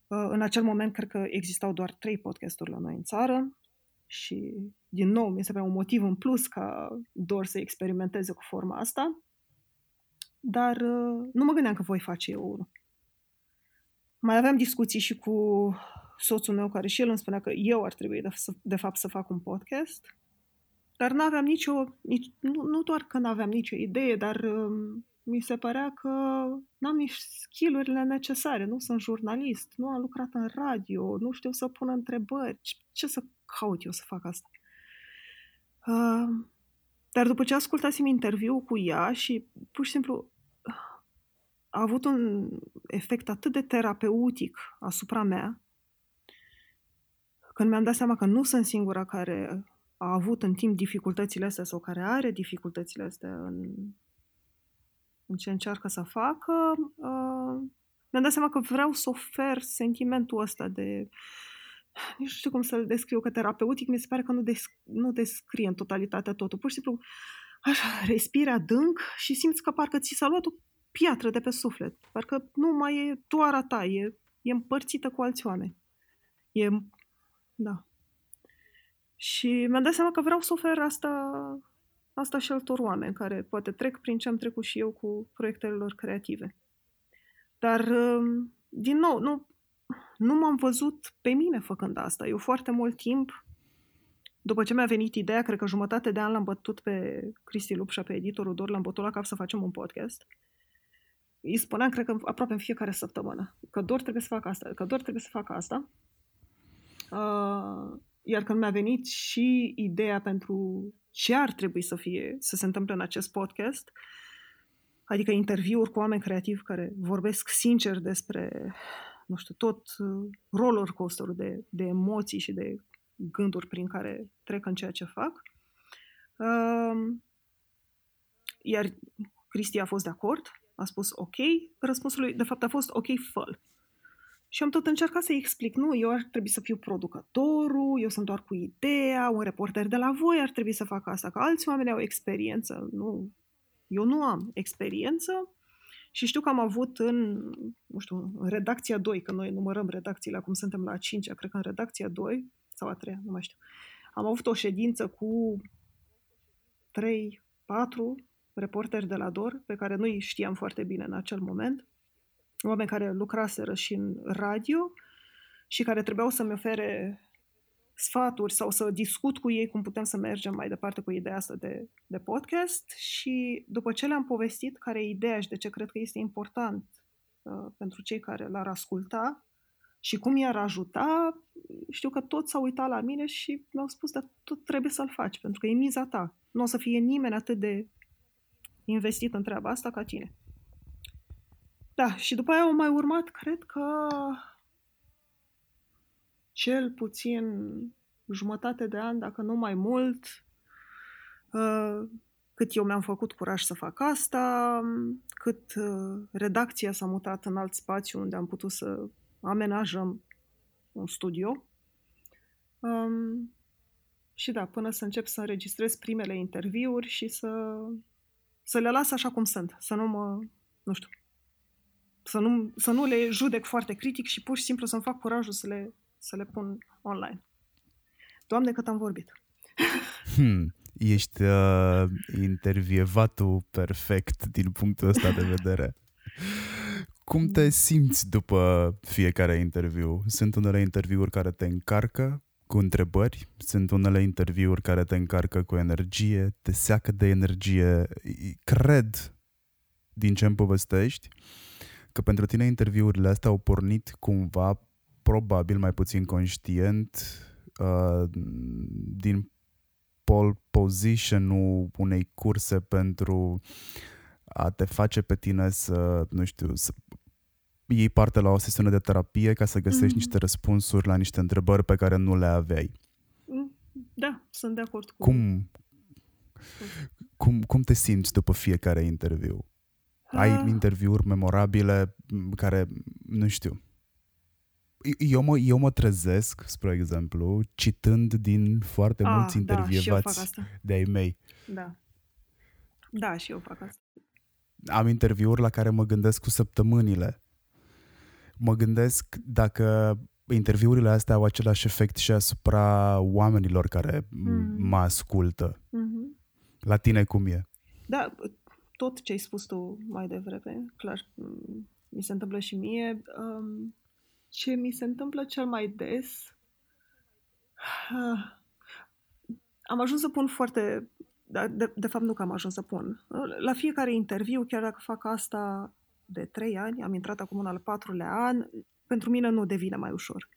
Uh, în acel moment, cred că existau doar trei podcasturi la noi în țară și, din nou, mi se părea un motiv în plus ca DOR să experimenteze cu forma asta. Dar uh, nu mă gândeam că voi face eu unul. Mai aveam discuții și cu soțul meu, care și el îmi spunea că eu ar trebui de, de fapt să fac un podcast, dar nu aveam nicio, nici, nu, nu doar că nu aveam nicio idee, dar um, mi se părea că n-am nici skillurile necesare, nu sunt jurnalist, nu am lucrat în radio, nu știu să pun întrebări, ce să caut eu să fac asta? Uh, dar după ce ascultasem interviul cu ea și pur și simplu a avut un efect atât de terapeutic asupra mea, când mi-am dat seama că nu sunt singura care a avut în timp dificultățile astea sau care are dificultățile astea în, în ce încearcă să facă, uh, mi-am dat seama că vreau să ofer sentimentul ăsta de nu știu cum să-l descriu, că terapeutic mi se pare că nu, desc- nu descrie în totalitate totul. Pur și simplu, așa, respiri adânc și simți că parcă ți s-a luat o piatră de pe suflet. Parcă nu mai e doar a ta, e, e împărțită cu alți oameni. E, da. Și mi-am dat seama că vreau să ofer asta, asta și altor oameni care poate trec prin ce am trecut și eu cu proiectele lor creative. Dar, um, din nou, nu, nu m-am văzut pe mine făcând asta. Eu foarte mult timp, după ce mi-a venit ideea, cred că jumătate de an l-am bătut pe Cristi Lupșa, pe editorul Dor, l-am bătut la cap să facem un podcast. Îi spuneam, cred că aproape în fiecare săptămână, că Dor trebuie să facă asta, că Dor trebuie să facă asta. Uh, iar când mi-a venit și ideea pentru ce ar trebui să fie, să se întâmple în acest podcast, adică interviuri cu oameni creativi care vorbesc sincer despre nu știu, tot uh, roller coaster de, de emoții și de gânduri prin care trec în ceea ce fac. Uh, iar Cristi a fost de acord, a spus ok, răspunsul lui de fapt a fost ok, fă și am tot încercat să-i explic, nu, eu ar trebui să fiu producătorul, eu sunt doar cu ideea, un reporter de la voi ar trebui să facă asta, că alți oameni au experiență, nu, eu nu am experiență, și știu că am avut în, nu știu, în redacția 2, că noi numărăm redacțiile, acum suntem la a 5 cred că în redacția 2 sau a 3 nu mai știu. Am avut o ședință cu 3, 4 reporteri de la DOR, pe care nu știam foarte bine în acel moment, oameni care lucraseră și în radio și care trebuiau să-mi ofere sfaturi sau să discut cu ei cum putem să mergem mai departe cu ideea asta de, de podcast și după ce le-am povestit care e ideea și de ce cred că este important uh, pentru cei care l-ar asculta și cum i-ar ajuta, știu că toți s-au uitat la mine și mi-au spus, că tot trebuie să-l faci, pentru că e miza ta. Nu o să fie nimeni atât de investit în treaba asta ca tine. Da, și după aia au mai urmat, cred că cel puțin jumătate de an, dacă nu mai mult, uh, cât eu mi-am făcut curaj să fac asta, cât uh, redacția s-a mutat în alt spațiu unde am putut să amenajăm un studio. Um, și da, până să încep să înregistrez primele interviuri și să, să le las așa cum sunt, să nu mă, nu știu, să nu, să nu le judec foarte critic și pur și simplu să-mi fac curajul să le să le pun online. Doamne, cât am vorbit! Hmm, ești uh, intervievatul perfect din punctul ăsta de vedere. Cum te simți după fiecare interviu? Sunt unele interviuri care te încarcă cu întrebări, sunt unele interviuri care te încarcă cu energie, te seacă de energie. Cred, din ce îmi povestești, că pentru tine interviurile astea au pornit cumva probabil mai puțin conștient uh, din pole position-ul unei curse pentru a te face pe tine să, nu știu, să iei parte la o sesiune de terapie ca să găsești mm-hmm. niște răspunsuri la niște întrebări pe care nu le aveai. Mm, da, sunt de acord cu cum, cum, cum te simți după fiecare interviu? Ai uh. interviuri memorabile care, nu știu, eu mă, eu mă trezesc, spre exemplu, citând din foarte ah, mulți intervievați da, de ai mei. Da. Da, și eu fac asta. Am interviuri la care mă gândesc cu săptămânile. Mă gândesc dacă interviurile astea au același efect și asupra oamenilor care mm-hmm. mă ascultă. Mm-hmm. La tine cum e? Da, tot ce ai spus tu mai devreme, clar, mi se întâmplă și mie. Um, ce mi se întâmplă cel mai des, am ajuns să pun foarte, de, de, de fapt nu că am ajuns să pun, la fiecare interviu, chiar dacă fac asta de trei ani, am intrat acum în al patrulea an, pentru mine nu devine mai ușor.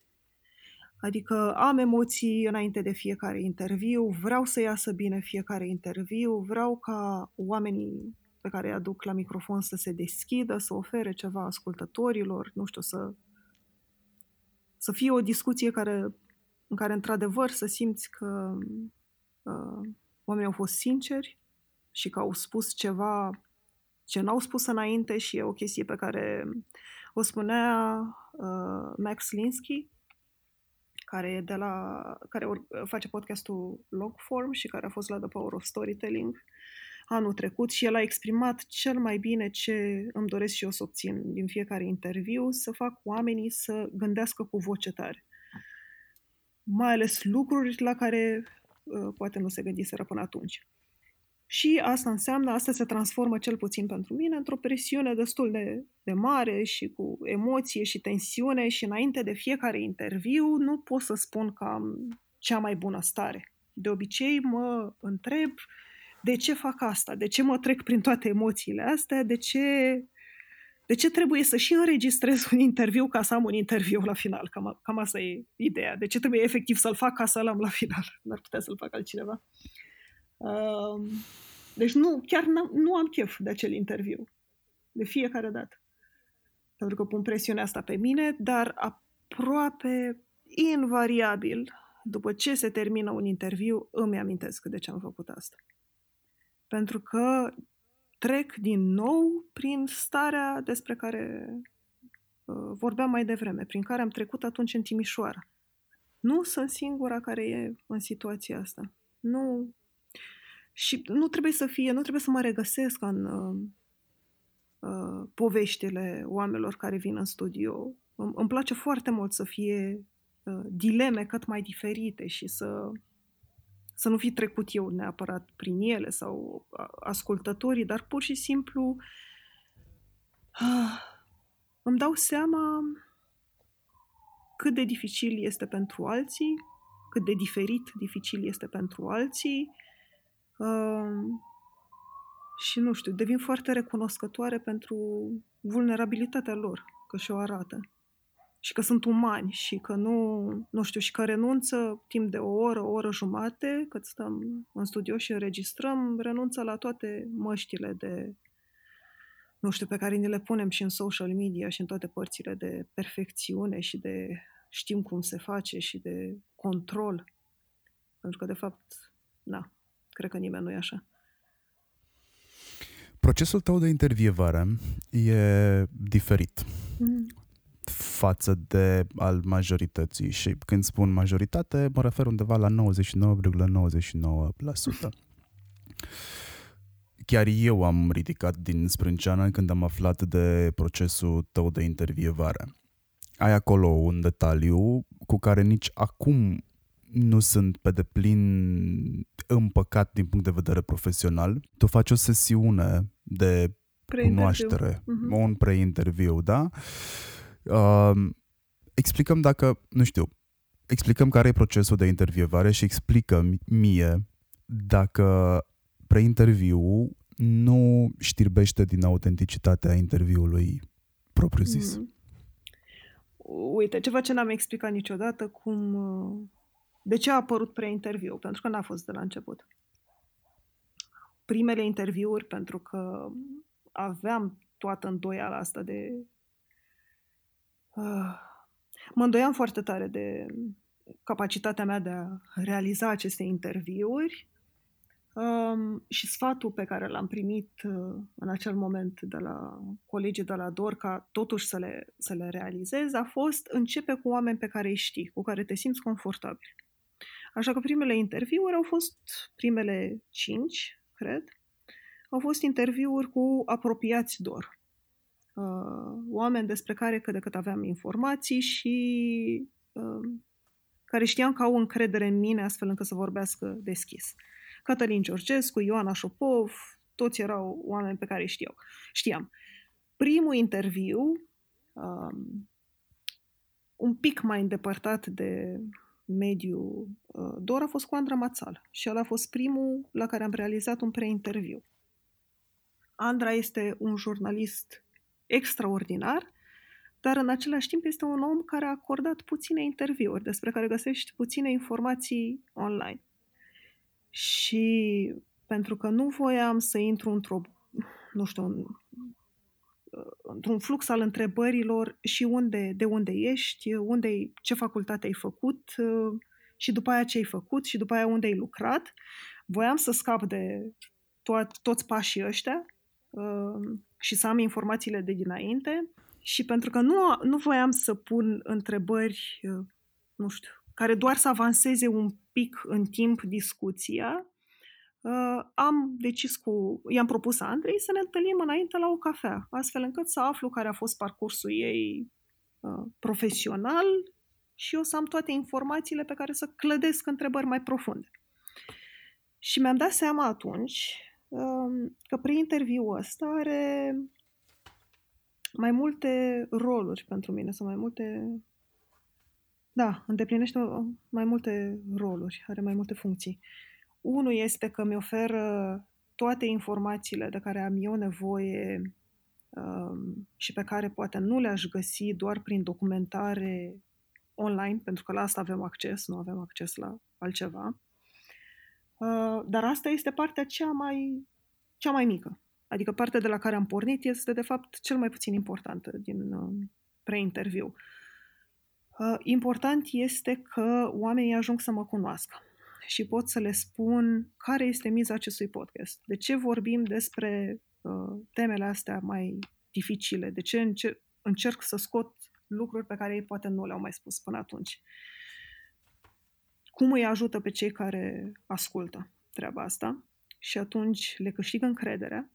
Adică am emoții înainte de fiecare interviu, vreau să iasă bine fiecare interviu, vreau ca oamenii pe care îi aduc la microfon să se deschidă, să ofere ceva ascultătorilor, nu știu, să, să fie o discuție care, în care într-adevăr să simți că uh, oamenii au fost sinceri și că au spus ceva ce n-au spus înainte și e o chestie pe care o spunea uh, Max Linsky, care e de la care face podcastul Longform și care a fost la The Power of Storytelling anul trecut și el a exprimat cel mai bine ce îmi doresc și eu să obțin din fiecare interviu, să fac oamenii să gândească cu voce tare. Mai ales lucruri la care uh, poate nu se gândiseră până atunci. Și asta înseamnă, asta se transformă cel puțin pentru mine într-o presiune destul de, de mare și cu emoție și tensiune și înainte de fiecare interviu nu pot să spun că am cea mai bună stare. De obicei mă întreb de ce fac asta, de ce mă trec prin toate emoțiile astea, de ce, de ce trebuie să și înregistrez un interviu ca să am un interviu la final. Cam, cam asta e ideea. De ce trebuie efectiv să-l fac ca să-l am la final. N-ar putea să-l fac altcineva. Deci nu, chiar nu am chef de acel interviu. De fiecare dată. Pentru că pun presiunea asta pe mine, dar aproape invariabil, după ce se termină un interviu, îmi amintesc de ce am făcut asta. Pentru că trec din nou prin starea despre care uh, vorbeam mai devreme, prin care am trecut atunci în Timișoara. Nu sunt singura care e în situația asta. Nu și nu trebuie să fie, nu trebuie să mă regăsesc în uh, uh, poveștile oamenilor care vin în studio. Îmi, îmi place foarte mult să fie uh, dileme cât mai diferite și să, să nu fi trecut eu neapărat prin ele sau uh, ascultătorii, dar pur și simplu uh, îmi dau seama cât de dificil este pentru alții, cât de diferit dificil este pentru alții, și nu știu, devin foarte recunoscătoare pentru vulnerabilitatea lor, că și-o arată. Și că sunt umani și că nu, nu știu, și că renunță timp de o oră, o oră jumate, cât stăm în studio și înregistrăm, renunță la toate măștile de, nu știu, pe care ni le punem și în social media și în toate părțile de perfecțiune și de știm cum se face și de control. Pentru că, de fapt, na, Cred că nimeni nu e așa. Procesul tău de intervievare e diferit mm. față de al majorității și când spun majoritate mă refer undeva la 99,99%. Chiar eu am ridicat din sprânceană când am aflat de procesul tău de intervievare. Ai acolo un detaliu cu care nici acum nu sunt pe deplin împăcat din punct de vedere profesional. Tu faci o sesiune de cunoaștere, uh-huh. un pre-interviu, da? Uh, explicăm dacă, nu știu, explicăm care e procesul de intervievare și explicăm mie dacă pre-interviu nu știrbește din autenticitatea interviului propriu-zis. Mm. Uite, ceva ce n-am explicat niciodată, cum de ce a apărut pre-interviu? Pentru că n-a fost de la început. Primele interviuri, pentru că aveam toată îndoiala asta de... Uh, mă îndoiam foarte tare de capacitatea mea de a realiza aceste interviuri um, și sfatul pe care l-am primit uh, în acel moment de la colegii de la DOR ca totuși să le, să le realizez a fost începe cu oameni pe care îi știi, cu care te simți confortabil. Așa că primele interviuri au fost, primele cinci, cred, au fost interviuri cu apropiați DOR. Uh, oameni despre care cât de cât aveam informații și uh, care știam că au încredere în mine astfel încât să vorbească deschis. Cătălin Georgescu, Ioana Șopov, toți erau oameni pe care îi știau. știam. Primul interviu um, un pic mai îndepărtat de mediu uh, Dor a fost cu Andra Mațal și el a fost primul la care am realizat un preinterviu. Andra este un jurnalist extraordinar, dar în același timp este un om care a acordat puține interviuri, despre care găsești puține informații online. Și pentru că nu voiam să intru într-o, nu știu, un, într-un flux al întrebărilor și unde, de unde ești, unde, ce facultate ai făcut și după aia ce ai făcut și după aia unde ai lucrat. Voiam să scap de to- toți pașii ăștia uh, și să am informațiile de dinainte și pentru că nu, nu voiam să pun întrebări, uh, nu știu, care doar să avanseze un pic în timp discuția, uh, am decis cu, i-am propus Andrei să ne întâlnim înainte la o cafea, astfel încât să aflu care a fost parcursul ei uh, profesional și eu să am toate informațiile pe care să clădesc întrebări mai profunde. Și mi-am dat seama atunci uh, că prin interviul ăsta are mai multe roluri pentru mine, sau mai multe... Da, îndeplinește mai multe roluri, are mai multe funcții. Unul este că mi oferă toate informațiile de care am eu nevoie um, și pe care poate nu le-aș găsi doar prin documentare online, pentru că la asta avem acces, nu avem acces la altceva. Uh, dar asta este partea cea mai, cea mai mică. Adică partea de la care am pornit este, de fapt, cel mai puțin importantă din uh, pre-interviu. Uh, important este că oamenii ajung să mă cunoască și pot să le spun care este miza acestui podcast. De ce vorbim despre uh, temele astea mai dificile? De ce încer- încerc să scot lucruri pe care ei poate nu le-au mai spus până atunci? Cum îi ajută pe cei care ascultă treaba asta? Și atunci le câștigă încrederea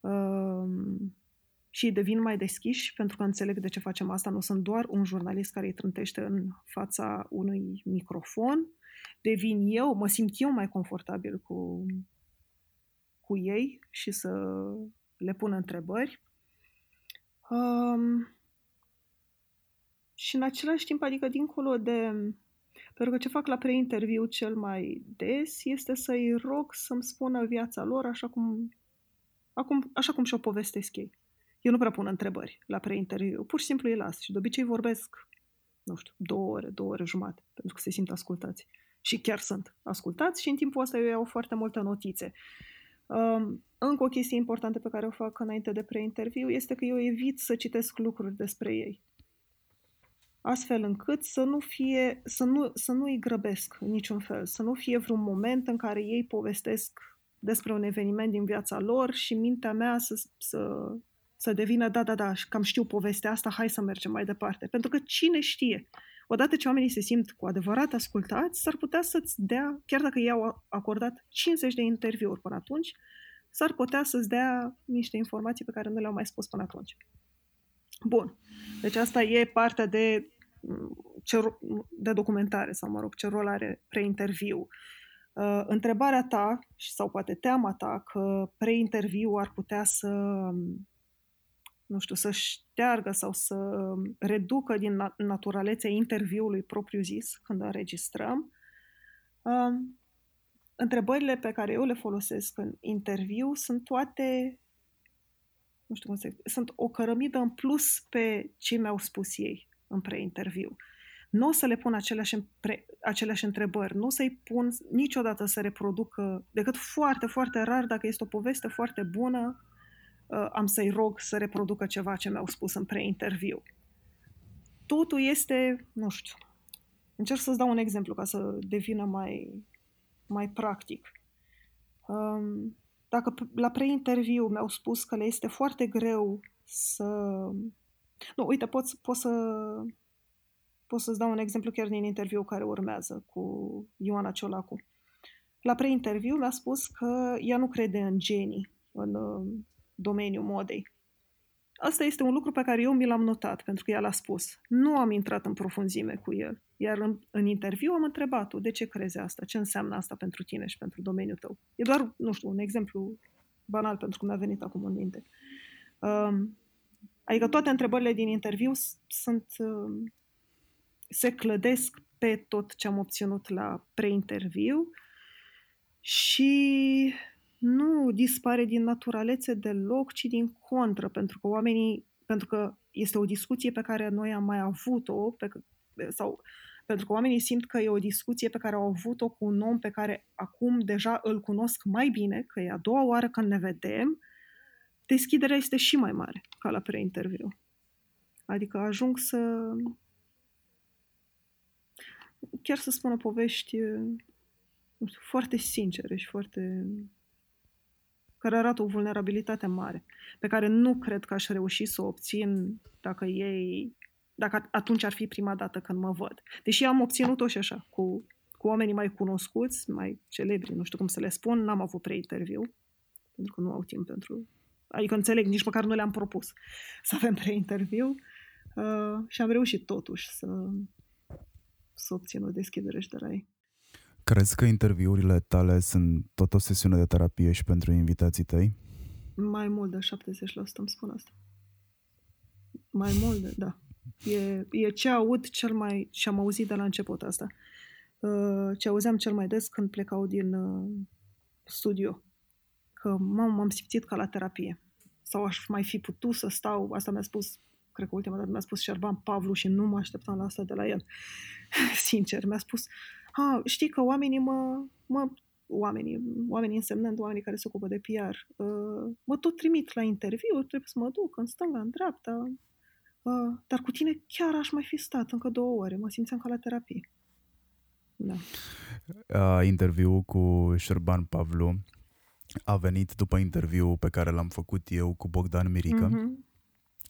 um, și devin mai deschiși pentru că înțeleg de ce facem asta. Nu sunt doar un jurnalist care îi trântește în fața unui microfon, devin eu, mă simt eu mai confortabil cu, cu ei și să le pun întrebări. Um, și în același timp, adică dincolo de... Pentru că ce fac la preinterviu cel mai des este să-i rog să-mi spună viața lor așa cum Acum, așa cum și-o povestesc ei. Eu nu prea pun întrebări la preinterviu, pur și simplu îi las și de obicei vorbesc, nu știu, două ore, două ore jumate, pentru că se simt ascultați. Și chiar sunt ascultați și în timpul ăsta eu iau foarte multe notițe. Um, încă o chestie importantă pe care o fac înainte de preinterviu este că eu evit să citesc lucruri despre ei. Astfel încât să nu fie, să nu, să nu îi grăbesc în niciun fel, să nu fie vreun moment în care ei povestesc despre un eveniment din viața lor și mintea mea să, să, să devină, da, da, da, cam știu povestea asta, hai să mergem mai departe. Pentru că cine știe, odată ce oamenii se simt cu adevărat ascultați, s-ar putea să-ți dea, chiar dacă i-au acordat 50 de interviuri până atunci, s-ar putea să-ți dea niște informații pe care nu le-au mai spus până atunci. Bun. Deci asta e partea de, ce, de documentare sau, mă rog, ce rol are preinterviu. Uh, întrebarea ta, sau poate teama ta, că preinterviu ar putea să, nu știu, să șteargă sau să reducă din naturalețea interviului propriu-zis când înregistrăm, uh, întrebările pe care eu le folosesc în interviu sunt toate, nu știu cum să sunt o cărămidă în plus pe ce mi-au spus ei în preinterviu. interviu nu o să le pun aceleași, pre, aceleași întrebări, nu o să-i pun niciodată să reproducă, decât foarte, foarte rar, dacă este o poveste foarte bună, uh, am să-i rog să reproducă ceva ce mi-au spus în pre-interviu. Totul este, nu știu, încerc să-ți dau un exemplu ca să devină mai, mai practic. Um, dacă la pre-interviu mi-au spus că le este foarte greu să... Nu, uite, pot, pot să Pot să-ți dau un exemplu chiar din interviu care urmează cu Ioana Ciolacu. La preinterviu mi-a spus că ea nu crede în genii în uh, domeniul modei. Asta este un lucru pe care eu mi l-am notat, pentru că ea l-a spus. Nu am intrat în profunzime cu el. Iar în, în interviu am întrebat-o, de ce crezi asta? Ce înseamnă asta pentru tine și pentru domeniul tău? E doar, nu știu, un exemplu banal, pentru că mi-a venit acum în minte. Um, Adică toate întrebările din interviu sunt, uh, se clădesc pe tot ce am obținut la pre-interviu și nu dispare din naturalețe deloc, ci din contră, pentru că oamenii, pentru că este o discuție pe care noi am mai avut-o, pe, sau pentru că oamenii simt că e o discuție pe care au avut-o cu un om pe care acum deja îl cunosc mai bine, că e a doua oară când ne vedem, deschiderea este și mai mare ca la pre-interviu. Adică ajung să chiar să spună povești nu știu, foarte sincere și foarte care arată o vulnerabilitate mare, pe care nu cred că aș reuși să o obțin dacă ei, dacă atunci ar fi prima dată când mă văd. Deși am obținut-o și așa, cu, cu oamenii mai cunoscuți, mai celebri, nu știu cum să le spun, n-am avut pre-interviu, pentru că nu au timp pentru... Adică înțeleg, nici măcar nu le-am propus să avem pre-interviu uh, și am reușit totuși să, să obțin o deschidere și de la ei. Crezi că interviurile tale sunt tot o sesiune de terapie și pentru invitații tăi? Mai mult de 70% îmi spun asta. Mai mult de, da. E, e ce aud cel mai, și am auzit de la început asta, uh, ce auzeam cel mai des când plecau din uh, studio. Că m am simțit ca la terapie. Sau aș mai fi putut să stau, asta mi-a spus, cred că ultima dată mi-a spus Șerban Pavlu și nu mă așteptam la asta de la el. Sincer, mi-a spus, a, știi că oamenii mă, mă oamenii, oamenii însemnând oamenii care se ocupă de PR, uh, mă tot trimit la interviu, trebuie să mă duc în stânga, în dreapta, uh, dar cu tine chiar aș mai fi stat încă două ore, mă simțeam ca la terapie. Da. Uh, interviul cu Șerban Pavlu a venit după interviu pe care l-am făcut eu cu Bogdan Mirică. Mm-hmm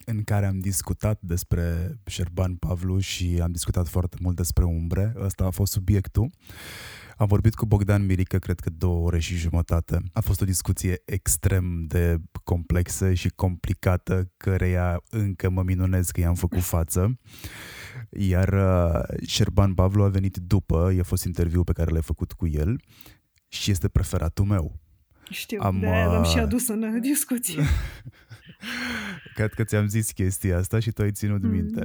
în care am discutat despre Șerban Pavlu și am discutat foarte mult despre umbre. Ăsta a fost subiectul. Am vorbit cu Bogdan Mirică, cred că două ore și jumătate. A fost o discuție extrem de complexă și complicată, căreia încă mă minunez că i-am făcut față. Iar uh, Șerban Pavlu a venit după, i-a fost interviu pe care l-ai făcut cu el și este preferatul meu. Știu, am, de l-am și uh, adus în discuție. Cred că ți-am zis chestia asta și tu ai ținut mm. minte.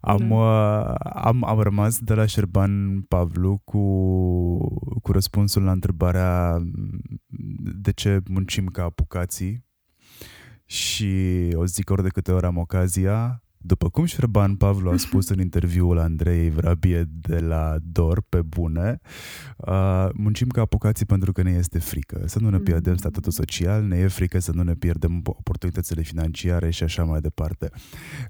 Am, da. uh, am, am rămas de la Șerban Pavlu cu, cu răspunsul la întrebarea de ce muncim ca apucații și o zic ori de câte ori am ocazia, după cum Șerban Pavlu a spus în interviul Andrei Vrabie de la DOR, pe bune, uh, muncim ca apucații pentru că ne este frică. Să nu ne pierdem mm. statutul social, ne e frică să nu ne pierdem oportunitățile financiare și așa mai departe.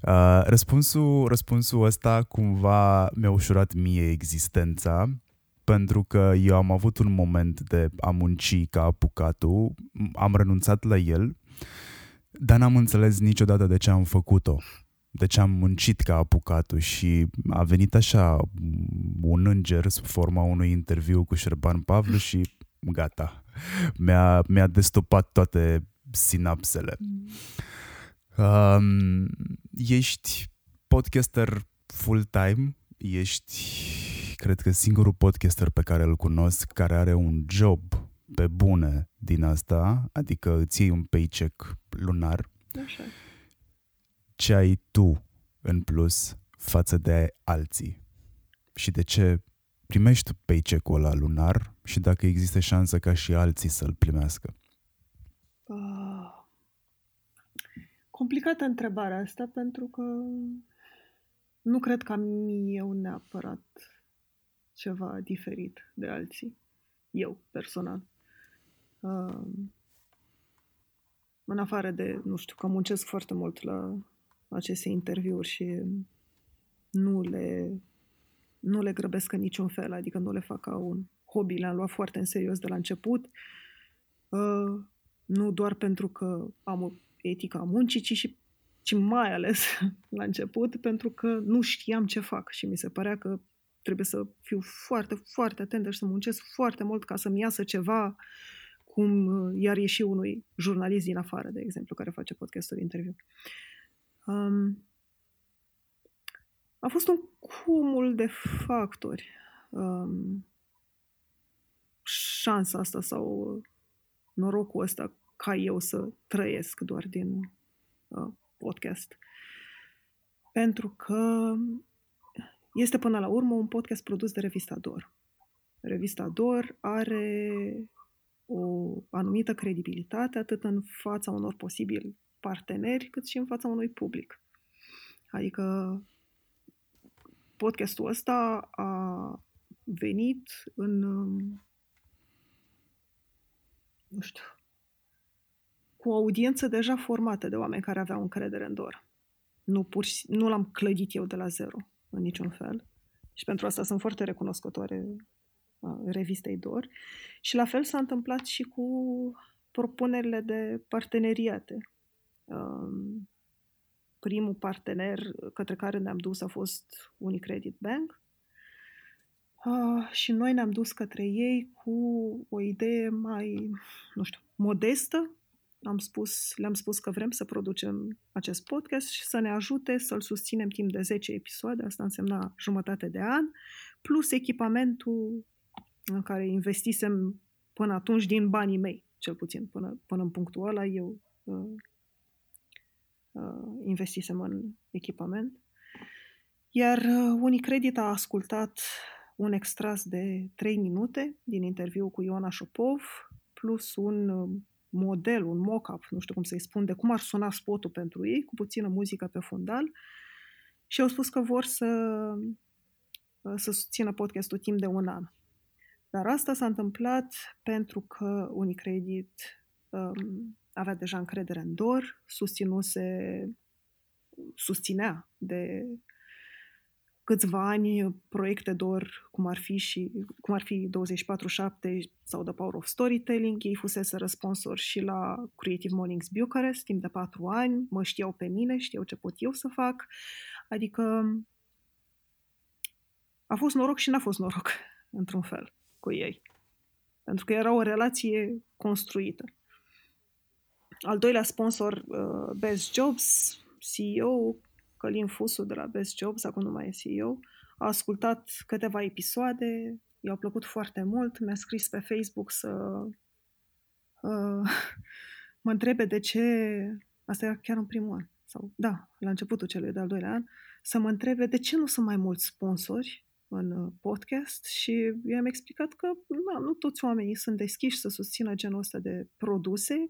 Uh, răspunsul, răspunsul ăsta cumva mi-a ușurat mie existența, pentru că eu am avut un moment de a munci ca apucatul, am renunțat la el, dar n-am înțeles niciodată de ce am făcut-o de ce am muncit ca apucatul și a venit așa un înger sub forma unui interviu cu Șerban Pavlu și gata, mi-a, mi-a destopat toate sinapsele. Um, ești podcaster full-time, ești, cred că, singurul podcaster pe care îl cunosc care are un job pe bune din asta, adică îți iei un paycheck lunar. Așa ce ai tu în plus față de alții și de ce primești paycheck-ul ăla lunar și dacă există șansă ca și alții să-l primească? Uh, complicată întrebarea asta pentru că nu cred că am eu neapărat ceva diferit de alții. Eu, personal. Uh, în afară de, nu știu, că muncesc foarte mult la aceste interviuri și nu le, nu le grăbesc în niciun fel, adică nu le fac ca un hobby, le-am luat foarte în serios de la început, uh, nu doar pentru că am o etică a muncii, ci și ci mai ales la început, pentru că nu știam ce fac și mi se părea că trebuie să fiu foarte, foarte atentă și să muncesc foarte mult ca să-mi iasă ceva cum uh, iar ieși unui jurnalist din afară, de exemplu, care face podcastul interviu. Um, a fost un cumul de factori. Um, șansa asta sau norocul ăsta ca eu să trăiesc doar din uh, podcast. Pentru că este până la urmă un podcast produs de Revista Dor. Revista Dor are o anumită credibilitate atât în fața unor posibili parteneri, cât și în fața unui public. Adică podcastul ăsta a venit în, nu știu, cu o audiență deja formată de oameni care aveau încredere în DOR. Nu, pur și, nu l-am clădit eu de la zero, în niciun fel. Și pentru asta sunt foarte recunoscătoare revistei DOR. Și la fel s-a întâmplat și cu propunerile de parteneriate. Primul partener către care ne-am dus a fost Unicredit Bank. Și noi ne-am dus către ei cu o idee mai, nu știu, modestă, am spus, le-am spus că vrem să producem acest podcast și să ne ajute să-l susținem timp de 10 episoade, asta însemna jumătate de an, plus echipamentul în care investisem până atunci din banii mei, cel puțin, până, până în punctul ăla. Eu uh, uh, investisem în echipament. Iar uh, Unicredit a ascultat un extras de 3 minute din interviu cu Ioana Șopov, plus un uh, model, un mock-up, nu știu cum să-i spun, de cum ar suna spotul pentru ei, cu puțină muzică pe fundal. Și au spus că vor să, să susțină podcastul timp de un an. Dar asta s-a întâmplat pentru că Unicredit um, avea deja încredere în DOR, susținuse, susținea de câțiva ani proiecte DOR, cum ar fi și cum ar fi 24-7 sau The Power of Storytelling. Ei fusese sponsor și la Creative Mornings Bucharest timp de patru ani, mă știau pe mine, știau ce pot eu să fac. Adică a fost noroc și n-a fost noroc, într-un fel, cu ei. Pentru că era o relație construită. Al doilea sponsor, uh, Best Jobs, CEO, Călin Fusu de la Best Jobs, acum nu mai e CEO, a ascultat câteva episoade, i-au plăcut foarte mult, mi-a scris pe Facebook să uh, mă întrebe de ce, asta era chiar în primul an, sau da, la începutul celui de-al doilea an, să mă întrebe de ce nu sunt mai mulți sponsori în uh, podcast și i-am explicat că na, nu toți oamenii sunt deschiși să susțină genul ăsta de produse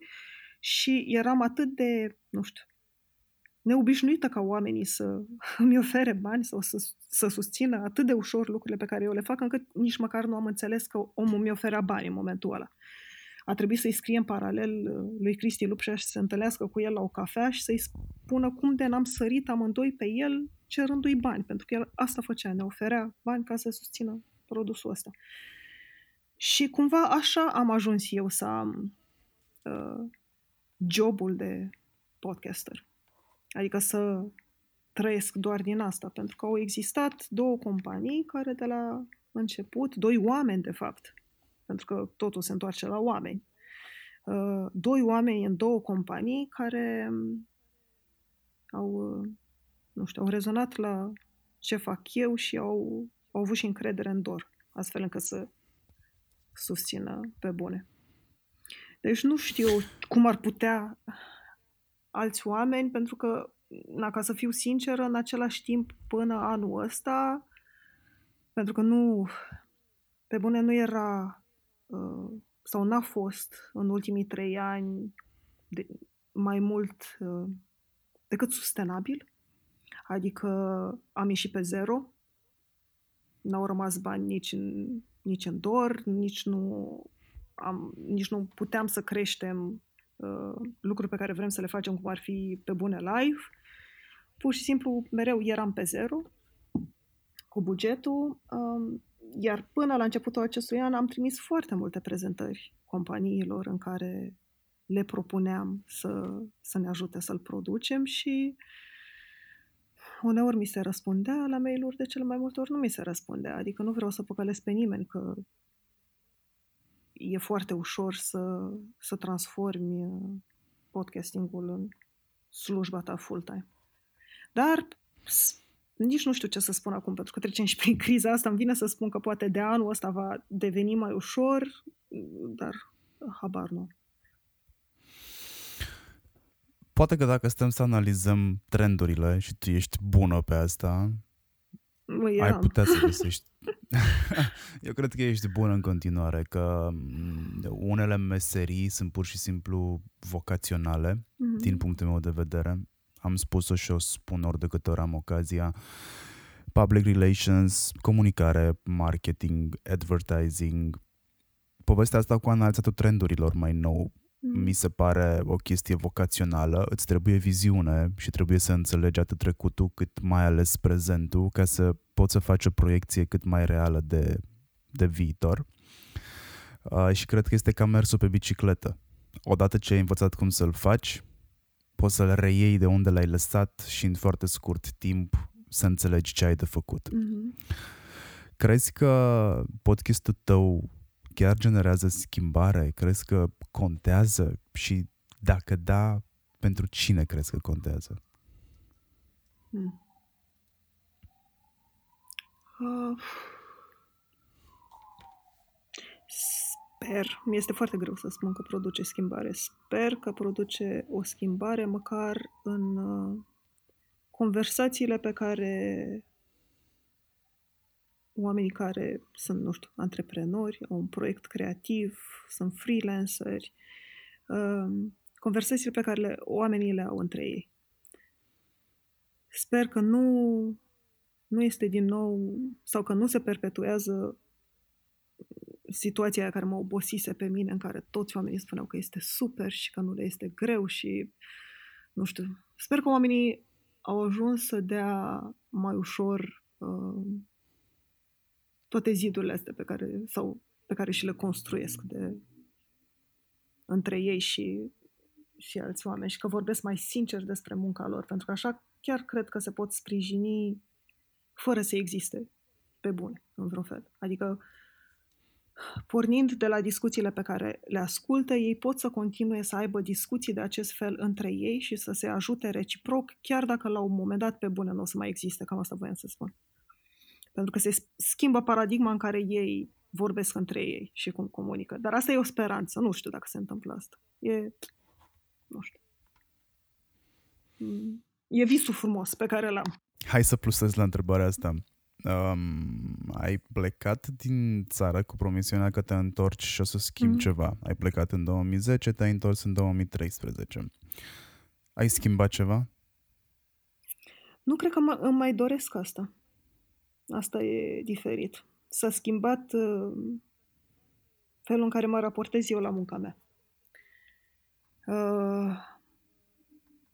și eram atât de, nu știu, neobișnuită ca oamenii să îmi ofere bani sau să, să susțină atât de ușor lucrurile pe care eu le fac, încât nici măcar nu am înțeles că omul mi oferea bani în momentul ăla. A trebuit să-i scrie în paralel uh, lui Cristi Lupșa și să se întâlnească cu el la o cafea și să-i spună cum de n-am sărit amândoi pe el cerându-i bani, pentru că el asta făcea, ne oferea bani ca să susțină produsul ăsta. Și cumva așa am ajuns eu să am uh, jobul de podcaster. Adică să trăiesc doar din asta, pentru că au existat două companii care de la început, doi oameni de fapt, pentru că totul se întoarce la oameni, uh, doi oameni în două companii care au, uh, nu știu, au rezonat la ce fac eu și au, au avut și încredere în dor, astfel încât să susțină pe bune. Deci nu știu cum ar putea alți oameni, pentru că, na, ca să fiu sinceră, în același timp, până anul ăsta, pentru că nu, pe bune nu era, uh, sau n-a fost în ultimii trei ani de, mai mult uh, decât sustenabil, adică am ieșit pe zero, n-au rămas bani nici în, nici în dor, nici nu, am, nici nu puteam să creștem Uh, lucruri pe care vrem să le facem, cum ar fi pe bune live. Pur și simplu, mereu eram pe zero cu bugetul, um, iar până la începutul acestui an am trimis foarte multe prezentări companiilor în care le propuneam să, să ne ajute să-l producem și uneori mi se răspundea la mail-uri, de cele mai multe ori nu mi se răspundea. Adică nu vreau să păcălesc pe nimeni că e foarte ușor să, să transformi uh, podcastingul în slujba ta full-time. Dar nici nu știu ce să spun acum, pentru că trecem și prin criza asta. Îmi vine să spun că poate de anul ăsta va deveni mai ușor, dar habar nu. Poate că dacă stăm să analizăm trendurile și tu ești bună pe asta, Yeah. ai putea să găsești. Eu cred că ești bună în continuare, că mm, unele meserii sunt pur și simplu vocaționale, Mm-hmm. din punctul meu de vedere. Am spus-o și o spun ori de câte ori am ocazia. Public relations, comunicare, marketing, advertising. Povestea asta cu analizatul trendurilor mai nou Mm-hmm. mi se pare o chestie vocațională, îți trebuie viziune și trebuie să înțelegi atât trecutul cât mai ales prezentul ca să poți să faci o proiecție cât mai reală de, de viitor. Uh, și cred că este ca mersul pe bicicletă. Odată ce ai învățat cum să-l faci, poți să-l reiei de unde l-ai lăsat și în foarte scurt timp să înțelegi ce ai de făcut. Mm-hmm. Crezi că podcastul tău chiar generează schimbare? Crezi că contează? Și dacă da, pentru cine crezi că contează? Mm. Uh, sper, mi este foarte greu să spun că produce schimbare. Sper că produce o schimbare măcar în uh, conversațiile pe care oamenii care sunt, nu știu, antreprenori, au un proiect creativ, sunt freelanceri, uh, conversațiile pe care le, oamenii le au între ei. Sper că nu, nu este din nou sau că nu se perpetuează situația aia care mă obosise pe mine, în care toți oamenii spuneau că este super și că nu le este greu și nu știu. Sper că oamenii au ajuns să dea mai ușor uh, toate zidurile astea pe care, sau pe care și le construiesc de, între ei și, și alți oameni și că vorbesc mai sincer despre munca lor, pentru că așa chiar cred că se pot sprijini fără să existe pe bune, în vreun fel. Adică, pornind de la discuțiile pe care le ascultă, ei pot să continue să aibă discuții de acest fel între ei și să se ajute reciproc, chiar dacă la un moment dat pe bune nu o să mai existe, cam asta voiam să spun. Pentru că se schimbă paradigma în care ei vorbesc între ei și cum comunică. Dar asta e o speranță, nu știu dacă se întâmplă asta. E, nu știu. E visul frumos pe care l-am. Hai să plusez la întrebarea asta. Um, ai plecat din țară cu promisiunea că te întorci și o să schimbi mm-hmm. ceva. Ai plecat în 2010, te-ai întors în 2013. Ai schimbat ceva? Nu cred că mă, îmi mai doresc asta. Asta e diferit. S-a schimbat uh, felul în care mă raportez eu la munca mea. Uh,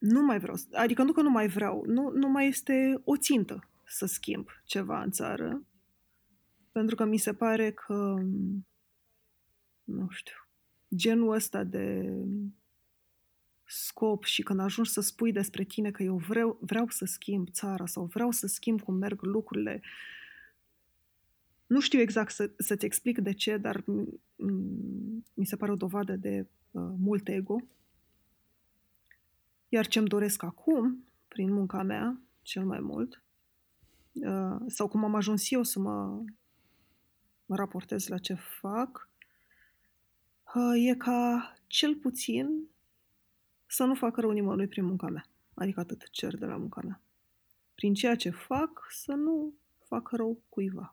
nu mai vreau, adică nu că nu mai vreau, nu, nu mai este o țintă să schimb ceva în țară, pentru că mi se pare că, nu știu, genul ăsta de scop și când ajungi să spui despre tine că eu vreau, vreau să schimb țara sau vreau să schimb cum merg lucrurile, nu știu exact să, să-ți explic de ce, dar mi se pare o dovadă de uh, mult ego. Iar ce-mi doresc acum, prin munca mea, cel mai mult, uh, sau cum am ajuns eu să mă, mă raportez la ce fac, uh, e ca cel puțin să nu facă rău nimănui prin munca mea. Adică atât cer de la munca mea. Prin ceea ce fac, să nu fac rău cuiva.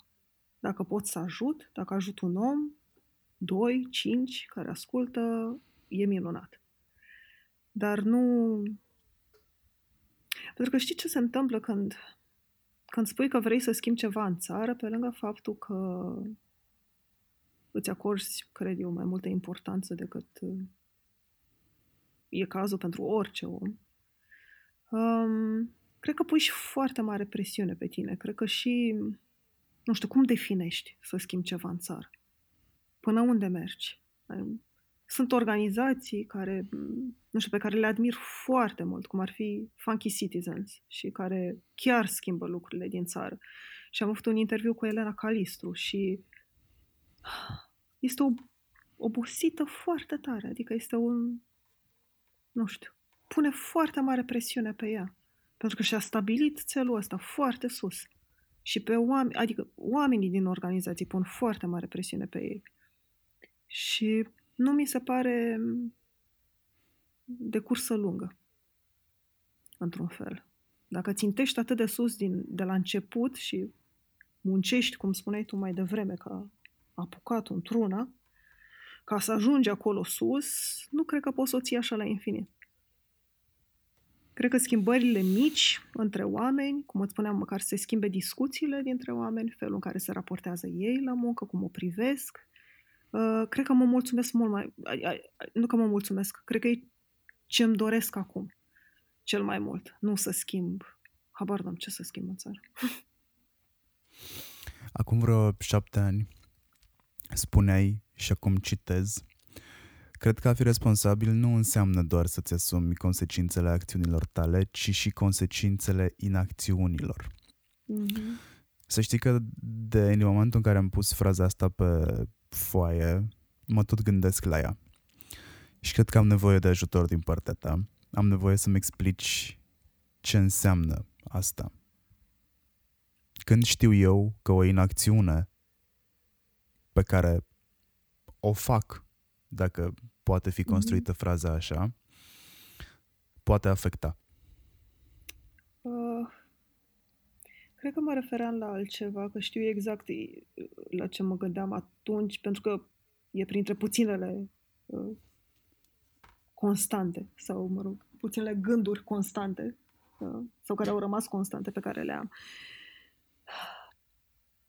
Dacă pot să ajut, dacă ajut un om, doi, cinci, care ascultă, e minunat. Dar nu... Pentru că știi ce se întâmplă când, când spui că vrei să schimbi ceva în țară, pe lângă faptul că îți acorzi, cred eu, mai multă importanță decât e cazul pentru orice om, um, cred că pui și foarte mare presiune pe tine. Cred că și, nu știu, cum definești să schimbi ceva în țară? Până unde mergi? Sunt organizații care, nu știu, pe care le admir foarte mult, cum ar fi Funky Citizens și care chiar schimbă lucrurile din țară. Și am avut un interviu cu Elena Calistru și este o obosită foarte tare, adică este un, nu știu, pune foarte mare presiune pe ea. Pentru că și-a stabilit țelul ăsta foarte sus. Și pe oameni, adică oamenii din organizații pun foarte mare presiune pe ei. Și nu mi se pare de cursă lungă. într-un fel. Dacă țintești atât de sus din, de la început și muncești, cum spuneai tu mai devreme, ca apucat într-una, ca să ajungi acolo sus, nu cred că poți să o ții așa la infinit. Cred că schimbările mici între oameni, cum îți spuneam, măcar să se schimbe discuțiile dintre oameni, felul în care se raportează ei la muncă, cum o privesc, uh, cred că mă mulțumesc mult mai... Nu că mă mulțumesc, cred că e ce îmi doresc acum cel mai mult. Nu să schimb. Habar n-am ce să schimb în țară. Acum vreo șapte ani spuneai și acum citez Cred că a fi responsabil nu înseamnă doar să-ți asumi consecințele acțiunilor tale, ci și consecințele inacțiunilor. Mm-hmm. Să știi că de în momentul în care am pus fraza asta pe foaie, mă tot gândesc la ea. Și cred că am nevoie de ajutor din partea ta. Am nevoie să-mi explici ce înseamnă asta. Când știu eu că o inacțiune pe care o fac, dacă poate fi mhm. construită mm-hmm. fraza așa, poate afecta? Uh, cred că mă refeream la altceva, că știu exact la ce mă gândeam atunci, pentru că e printre puținele uh, constante, sau, mă rog, puținele gânduri constante, uh, sau care au rămas constante pe care le am.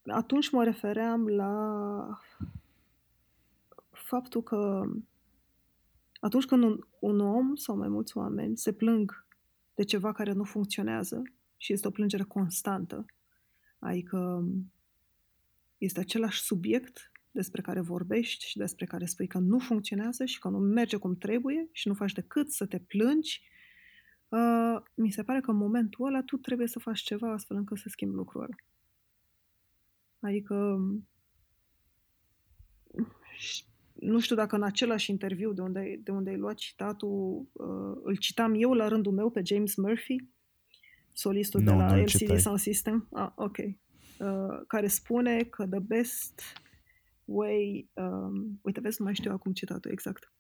Atunci mă refeream la faptul că atunci când un, un om sau mai mulți oameni se plâng de ceva care nu funcționează și este o plângere constantă, adică este același subiect despre care vorbești și despre care spui că nu funcționează și că nu merge cum trebuie și nu faci decât să te plângi, uh, mi se pare că în momentul ăla tu trebuie să faci ceva astfel încât să schimbi lucrul ăla. Adică nu știu dacă în același interviu de unde, de unde ai luat citatul, uh, îl citam eu la rândul meu pe James Murphy, solistul no, de la LCD Sound System, ah, ok, uh, care spune că the best way, um, uite, vezi, nu mai știu acum citatul exact,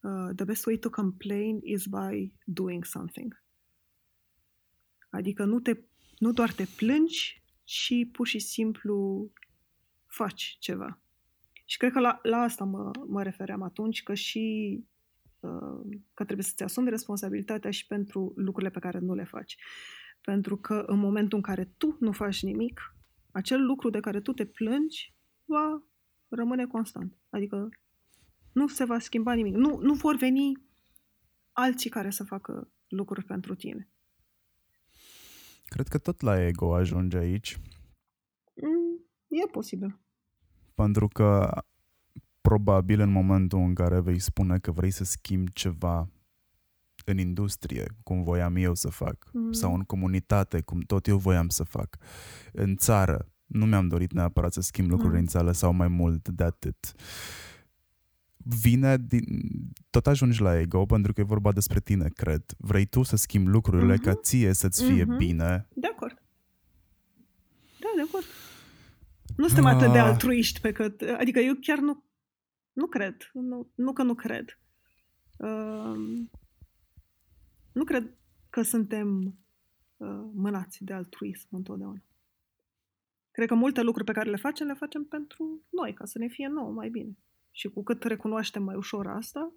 uh, the best way to complain is by doing something. Adică nu, te, nu doar te plângi, ci pur și simplu faci ceva. Și cred că la, la asta mă, mă refeream atunci, că și uh, că trebuie să-ți asumi responsabilitatea și pentru lucrurile pe care nu le faci. Pentru că în momentul în care tu nu faci nimic, acel lucru de care tu te plângi va rămâne constant. Adică nu se va schimba nimic. Nu, nu vor veni alții care să facă lucruri pentru tine. Cred că tot la ego ajunge aici. Mm, e posibil. Pentru că probabil în momentul în care vei spune că vrei să schimbi ceva în industrie, cum voiam eu să fac, mm. sau în comunitate, cum tot eu voiam să fac, în țară, nu mi-am dorit neapărat să schimb lucruri mm. în țară sau mai mult de atât. Vine din... Tot ajungi la ego pentru că e vorba despre tine, cred. Vrei tu să schimbi lucrurile mm-hmm. ca ție să-ți fie mm-hmm. bine. De acord. Da, de acord. Nu suntem ah. atât de altruiști pe cât... Adică eu chiar nu, nu cred. Nu, nu că nu cred. Uh, nu cred că suntem uh, mânați de altruism întotdeauna. Cred că multe lucruri pe care le facem, le facem pentru noi, ca să ne fie nouă mai bine. Și cu cât recunoaștem mai ușor asta,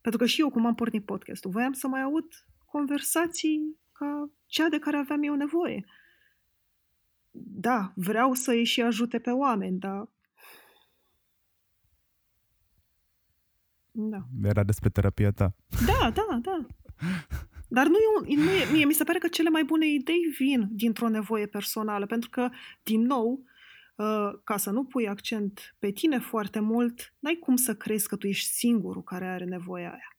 pentru că și eu, cum am pornit podcastul, voiam să mai aud conversații ca cea de care aveam eu nevoie. Uh, da, vreau să îi și ajute pe oameni, dar... Da. Era despre terapia ta. Da, da, da. Dar nu e, un, nu e, mie mi se pare că cele mai bune idei vin dintr-o nevoie personală, pentru că, din nou, uh, ca să nu pui accent pe tine foarte mult, n-ai cum să crezi că tu ești singurul care are nevoia aia.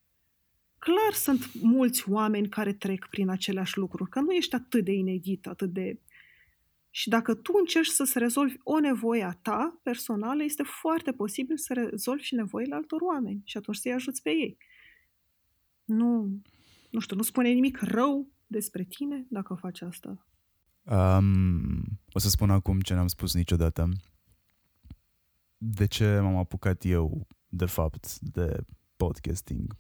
Clar sunt mulți oameni care trec prin aceleași lucruri, că nu ești atât de inedit, atât de și dacă tu încerci să-ți rezolvi o nevoie a ta personală, este foarte posibil să rezolvi și nevoile altor oameni și atunci să-i ajuți pe ei. Nu, nu știu, nu spune nimic rău despre tine dacă faci asta. Um, o să spun acum ce n-am spus niciodată. De ce m-am apucat eu, de fapt, de podcasting?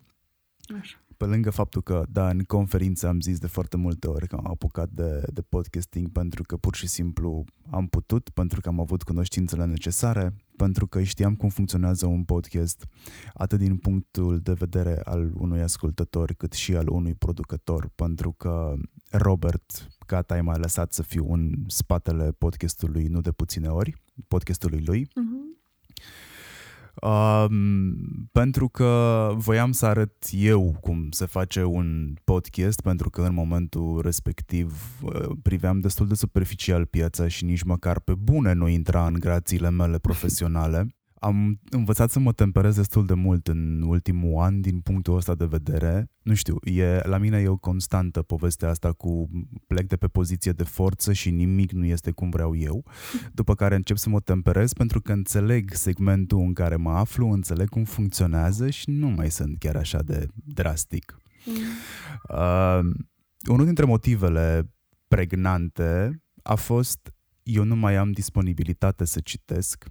Așa. Pe lângă faptul că, da, în conferință am zis de foarte multe ori că am apucat de, de podcasting pentru că pur și simplu am putut, pentru că am avut cunoștințele necesare, pentru că știam cum funcționează un podcast, atât din punctul de vedere al unui ascultător, cât și al unui producător, pentru că Robert, gata, m-a lăsat să fiu în spatele podcastului nu de puține ori, podcastului lui. Uh-huh. Um, pentru că voiam să arăt eu cum se face un podcast, pentru că în momentul respectiv uh, priveam destul de superficial piața și nici măcar pe bune nu intra în grațiile mele profesionale. Am învățat să mă temperez destul de mult în ultimul an din punctul ăsta de vedere. Nu știu, e, la mine e o constantă povestea asta cu plec de pe poziție de forță și nimic nu este cum vreau eu. După care încep să mă temperez pentru că înțeleg segmentul în care mă aflu, înțeleg cum funcționează și nu mai sunt chiar așa de drastic. Mm. Uh, unul dintre motivele pregnante a fost eu nu mai am disponibilitate să citesc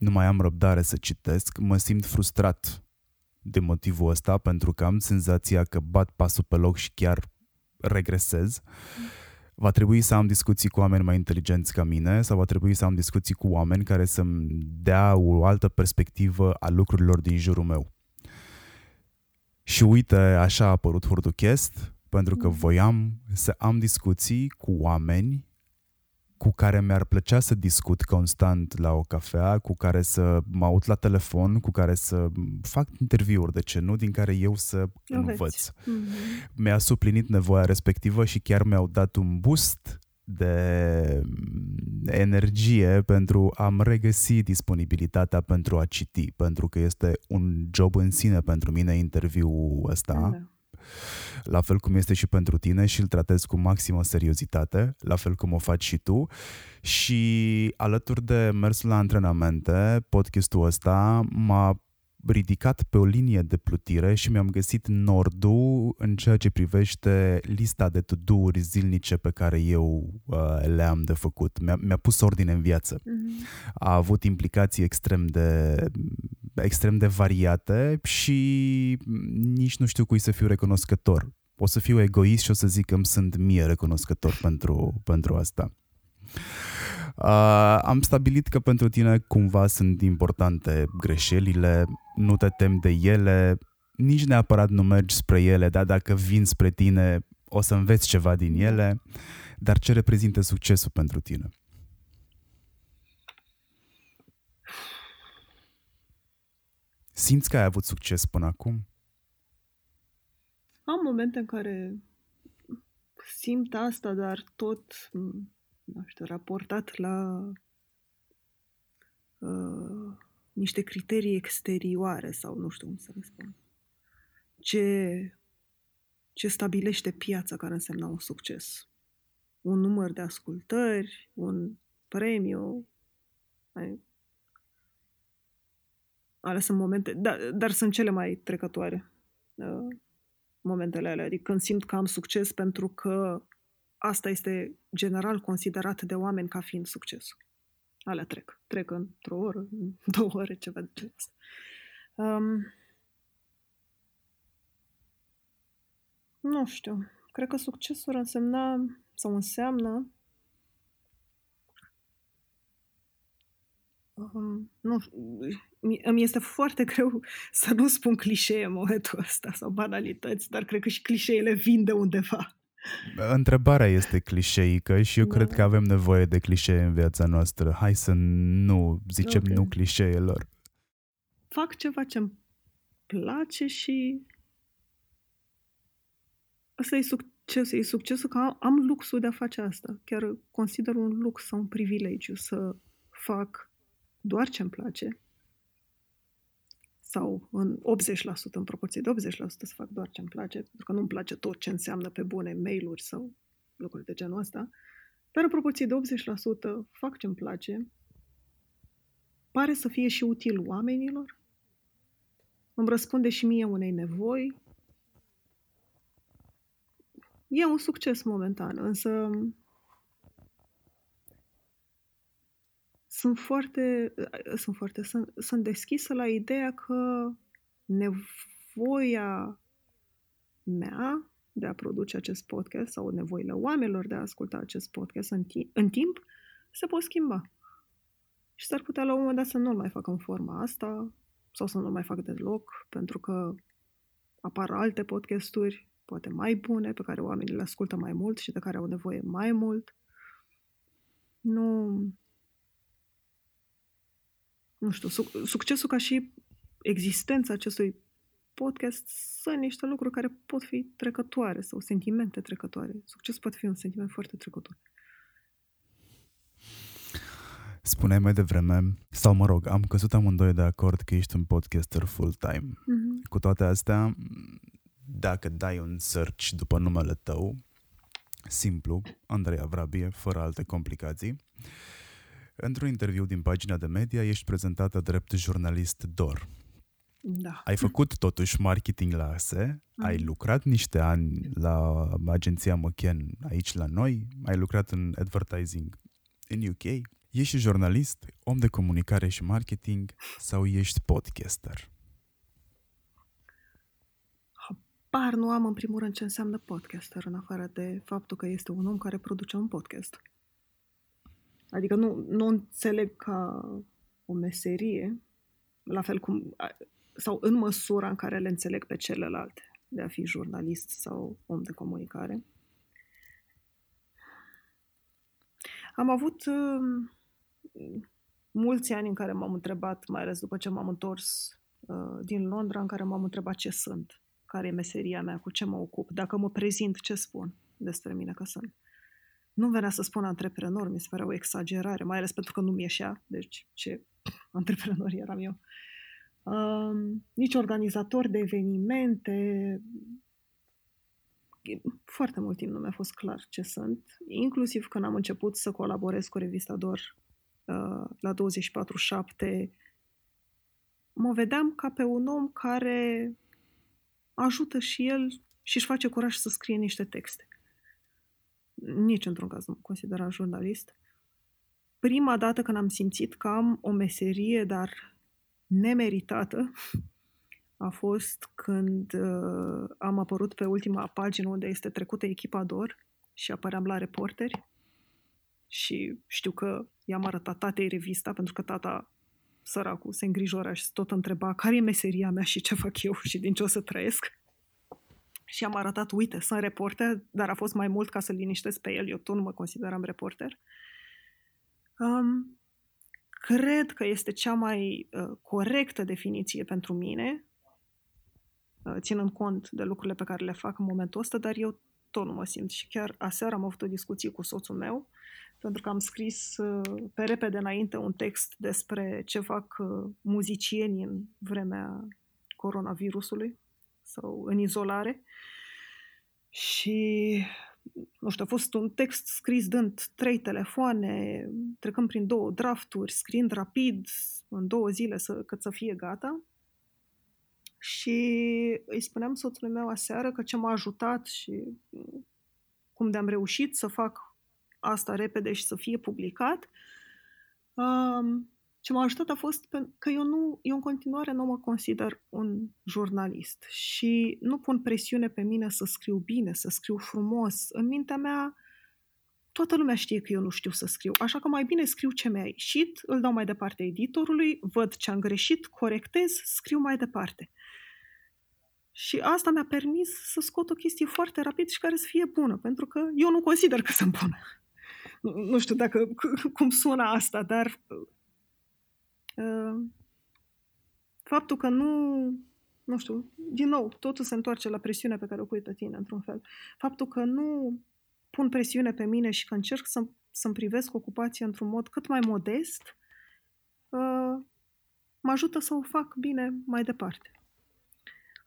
nu mai am răbdare să citesc, mă simt frustrat de motivul ăsta pentru că am senzația că bat pasul pe loc și chiar regresez. Va trebui să am discuții cu oameni mai inteligenți ca mine sau va trebui să am discuții cu oameni care să-mi dea o altă perspectivă a lucrurilor din jurul meu. Și uite, așa a apărut Hurduchest, pentru că voiam să am discuții cu oameni cu care mi-ar plăcea să discut constant la o cafea, cu care să mă aud la telefon, cu care să fac interviuri, de ce nu, din care eu să învăț. Mm-hmm. Mi-a suplinit nevoia respectivă și chiar mi-au dat un boost de energie pentru a-mi regăsi disponibilitatea pentru a citi, pentru că este un job în sine pentru mine interviul ăsta. Da la fel cum este și pentru tine și îl tratezi cu maximă seriozitate, la fel cum o faci și tu. Și alături de mersul la antrenamente, podcastul ăsta m-a ridicat pe o linie de plutire și mi-am găsit nordul în ceea ce privește lista de to-do-uri zilnice pe care eu uh, le-am de făcut. Mi-a, mi-a pus ordine în viață. Mm-hmm. A avut implicații extrem de extrem de variate și nici nu știu cui să fiu recunoscător. O să fiu egoist și o să zic că îmi sunt mie recunoscător pentru, pentru asta. Uh, am stabilit că pentru tine cumva sunt importante greșelile, nu te tem de ele, nici neapărat nu mergi spre ele, dar dacă vin spre tine o să înveți ceva din ele, dar ce reprezintă succesul pentru tine? Simți că ai avut succes până acum? Am momente în care simt asta, dar tot, nu știu, raportat la uh, niște criterii exterioare sau nu știu cum să răspund. Ce, ce stabilește piața care însemna un succes? Un număr de ascultări, un premiu, alea sunt momente, dar, dar sunt cele mai trecătoare uh, momentele alea. Adică când simt că am succes pentru că asta este general considerat de oameni ca fiind succes. Alea trec. Trec într-o oră, două ore, ceva de genul ăsta. Um, nu știu. Cred că succesul însemna sau înseamnă um, nu, îmi este foarte greu să nu spun clișee în momentul ăsta sau banalități, dar cred că și clișeele vin de undeva. Întrebarea este clișeică și eu da. cred că avem nevoie de clișee în viața noastră. Hai să nu zicem okay. nu clișeelor. Fac ceva ce-mi place și asta e succes, e succesul că am luxul de a face asta. Chiar consider un lux sau un privilegiu să fac doar ce-mi place sau în 80%, în proporție de 80% să fac doar ce-mi place, pentru că nu-mi place tot ce înseamnă pe bune mail-uri sau lucruri de genul ăsta, dar în proporție de 80% fac ce-mi place, pare să fie și util oamenilor, îmi răspunde și mie unei nevoi. E un succes momentan, însă sunt foarte, sunt foarte, sunt, sunt deschisă la ideea că nevoia mea de a produce acest podcast sau nevoile oamenilor de a asculta acest podcast în, ti- în timp se pot schimba. Și s-ar putea la un moment dat să nu-l mai fac în forma asta sau să nu-l mai fac deloc, pentru că apar alte podcasturi, poate mai bune, pe care oamenii le ascultă mai mult și de care au nevoie mai mult. Nu... Nu știu, succesul ca și existența acestui podcast sunt niște lucruri care pot fi trecătoare sau sentimente trecătoare. Succesul poate fi un sentiment foarte trecător. Spuneai mai devreme, sau mă rog, am căzut amândoi de acord că ești un podcaster full-time. Mm-hmm. Cu toate astea, dacă dai un search după numele tău, simplu, Andreea Vrabie, fără alte complicații, într-un interviu din pagina de media ești prezentată drept jurnalist DOR. Da. Ai făcut totuși marketing la ASE, mm. ai lucrat niște ani la agenția McKen aici la noi, ai lucrat în advertising în UK, ești jurnalist, om de comunicare și marketing sau ești podcaster? Par nu am în primul rând ce înseamnă podcaster, în afară de faptul că este un om care produce un podcast. Adică nu, nu înțeleg ca o meserie, la fel cum, sau în măsura în care le înțeleg pe celelalte, de a fi jurnalist sau om de comunicare. Am avut uh, mulți ani în care m-am întrebat, mai ales după ce m-am întors uh, din Londra, în care m-am întrebat ce sunt care e meseria mea, cu ce mă ocup, dacă mă prezint, ce spun despre mine că sunt. Nu venea să spun antreprenor, mi se părea o exagerare, mai ales pentru că nu mi ieșea, deci ce antreprenor eram eu. Um, nici organizator de evenimente, foarte mult timp nu mi-a fost clar ce sunt, inclusiv când am început să colaborez cu revista DOR uh, la 24-7, mă vedeam ca pe un om care ajută și el și își face curaj să scrie niște texte. Nici într-un caz nu mă considera jurnalist. Prima dată când am simțit că am o meserie, dar nemeritată, a fost când uh, am apărut pe ultima pagină unde este trecută echipa DOR și apăream la reporteri și știu că i-am arătat tatei revista pentru că tata săracul se îngrijora și tot întreba care e meseria mea și ce fac eu și din ce o să trăiesc. Și am arătat, uite, sunt reporter, dar a fost mai mult ca să liniștesc pe el. Eu tot nu mă consideram reporter. Um, cred că este cea mai uh, corectă definiție pentru mine, uh, ținând cont de lucrurile pe care le fac în momentul ăsta, dar eu tot nu mă simt. Și chiar aseară am avut o discuție cu soțul meu pentru că am scris uh, pe repede înainte un text despre ce fac uh, muzicienii în vremea coronavirusului sau în izolare. Și, nu știu, a fost un text scris dând trei telefoane, trecând prin două drafturi, scriind rapid, în două zile să, cât să fie gata. Și îi spuneam soțului meu aseară că ce m-a ajutat și cum de-am reușit să fac asta repede și să fie publicat. Um, ce m-a ajutat a fost că eu, nu, eu în continuare nu mă consider un jurnalist și nu pun presiune pe mine să scriu bine, să scriu frumos. În mintea mea, toată lumea știe că eu nu știu să scriu, așa că mai bine scriu ce mi-a ieșit, îl dau mai departe editorului, văd ce am greșit, corectez, scriu mai departe. Și asta mi-a permis să scot o chestie foarte rapid și care să fie bună, pentru că eu nu consider că sunt bună nu știu dacă cum sună asta, dar uh, faptul că nu, nu știu, din nou, totul se întoarce la presiunea pe care o pui pe tine, într-un fel. Faptul că nu pun presiune pe mine și că încerc să, să-mi privesc ocupația într-un mod cât mai modest, uh, mă ajută să o fac bine mai departe.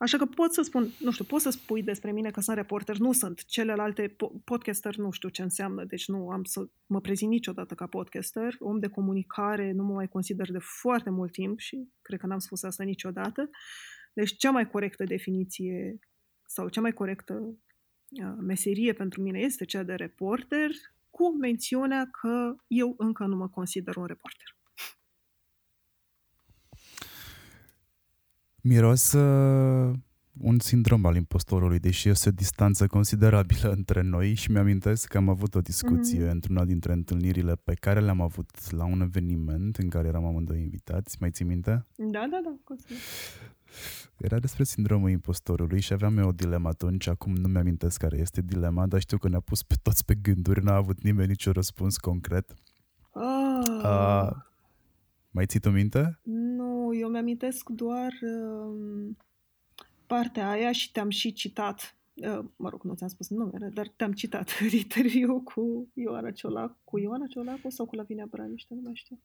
Așa că pot să spun, nu știu, pot să spui despre mine că sunt reporter, nu sunt. Celelalte podcaster nu știu ce înseamnă, deci nu am să mă prezint niciodată ca podcaster. Om de comunicare nu mă mai consider de foarte mult timp și cred că n-am spus asta niciodată. Deci cea mai corectă definiție sau cea mai corectă uh, meserie pentru mine este cea de reporter, cu mențiunea că eu încă nu mă consider un reporter. Miros uh, un sindrom al impostorului, deși este o distanță considerabilă între noi și mi-amintesc că am avut o discuție mm-hmm. într-una dintre întâlnirile pe care le-am avut la un eveniment în care eram amândoi invitați. Mai ții minte? Da, da, da. Consider. Era despre sindromul impostorului și aveam eu o dilemă atunci, acum nu mi-amintesc care este dilema, dar știu că ne-a pus pe toți pe gânduri, n-a avut nimeni niciun răspuns concret. Ah. Uh, mai ții tu minte? Nu, eu mi-amintesc doar uh, partea aia și te-am și citat. Uh, mă rog, nu ți-am spus numele, dar te-am citat în interviu cu Ioana Ciolacu, cu Ioana Ciolacu sau cu Lavinia Braniște, nu mai știu.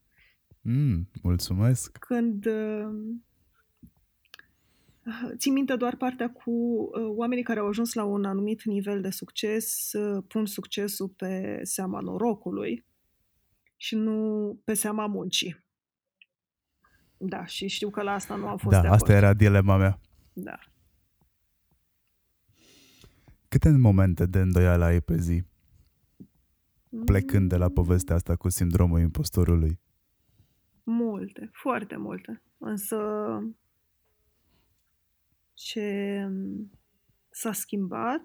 Mm, mulțumesc! Când uh, Țin minte doar partea cu uh, oamenii care au ajuns la un anumit nivel de succes, uh, pun succesul pe seama norocului și nu pe seama muncii. Da, și știu că la asta nu am fost Da, de asta acord. era dilema mea. Da. Câte momente de îndoială ai pe zi, plecând de la povestea asta cu sindromul impostorului? Multe, foarte multe. Însă ce s-a schimbat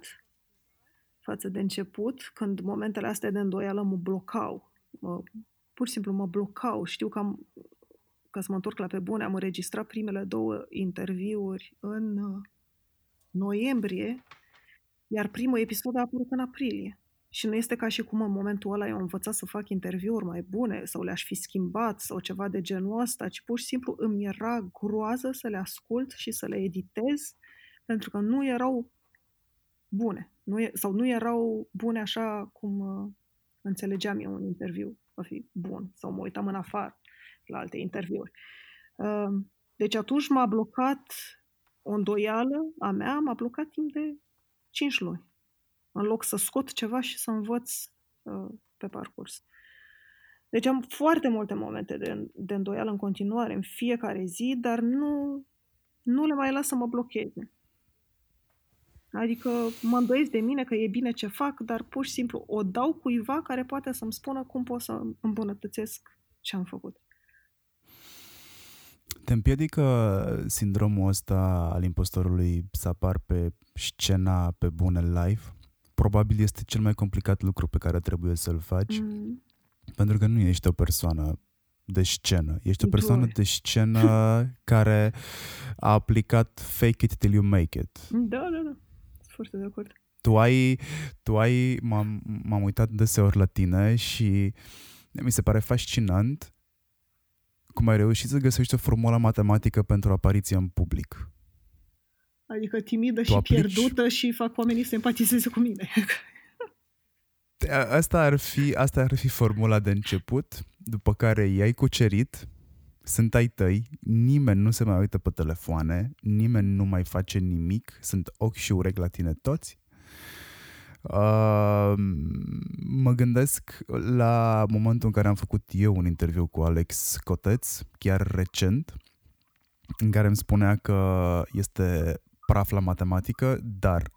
față de început, când momentele astea de îndoială mă blocau. Mă, pur și simplu mă blocau. Știu că am, ca să mă întorc la pe bune, am înregistrat primele două interviuri în uh, noiembrie, iar primul episod a apărut în aprilie. Și nu este ca și cum în momentul ăla eu am învățat să fac interviuri mai bune sau le-aș fi schimbat sau ceva de genul ăsta, ci pur și simplu îmi era groază să le ascult și să le editez pentru că nu erau bune. Nu e, sau nu erau bune așa cum uh, înțelegeam eu un interviu va fi bun sau mă uitam în afară la alte interviuri. Uh, deci atunci m-a blocat o îndoială a mea, m-a blocat timp de 5 luni în loc să scot ceva și să învăț uh, pe parcurs. Deci am foarte multe momente de, de îndoială în continuare, în fiecare zi, dar nu, nu le mai las să mă blocheze. Adică mă îndoiesc de mine că e bine ce fac, dar pur și simplu o dau cuiva care poate să-mi spună cum pot să îmbunătățesc ce am făcut. Te împiedică sindromul ăsta al impostorului să apar pe scena pe bune live? Probabil este cel mai complicat lucru pe care trebuie să-l faci, Mm. pentru că nu ești o persoană de scenă. Ești o persoană Doi. de scenă care a aplicat fake it till you make it. Da, da, da. Sunt foarte de acord. tu ai, tu ai m-am, m-am uitat deseori la tine și mi se pare fascinant cum ai reușit să găsești o formulă matematică pentru apariția în public. Adică timidă Tu și aplici? pierdută și fac oamenii să empatizeze cu mine. A- Asta ar fi, asta ar fi formula de început, după care i-ai cucerit, sunt ai tăi, nimeni nu se mai uită pe telefoane, nimeni nu mai face nimic, sunt ochi și urechi la tine toți. Uh, mă gândesc la momentul în care am făcut eu un interviu cu Alex Coteț, chiar recent, în care îmi spunea că este praf la matematică, dar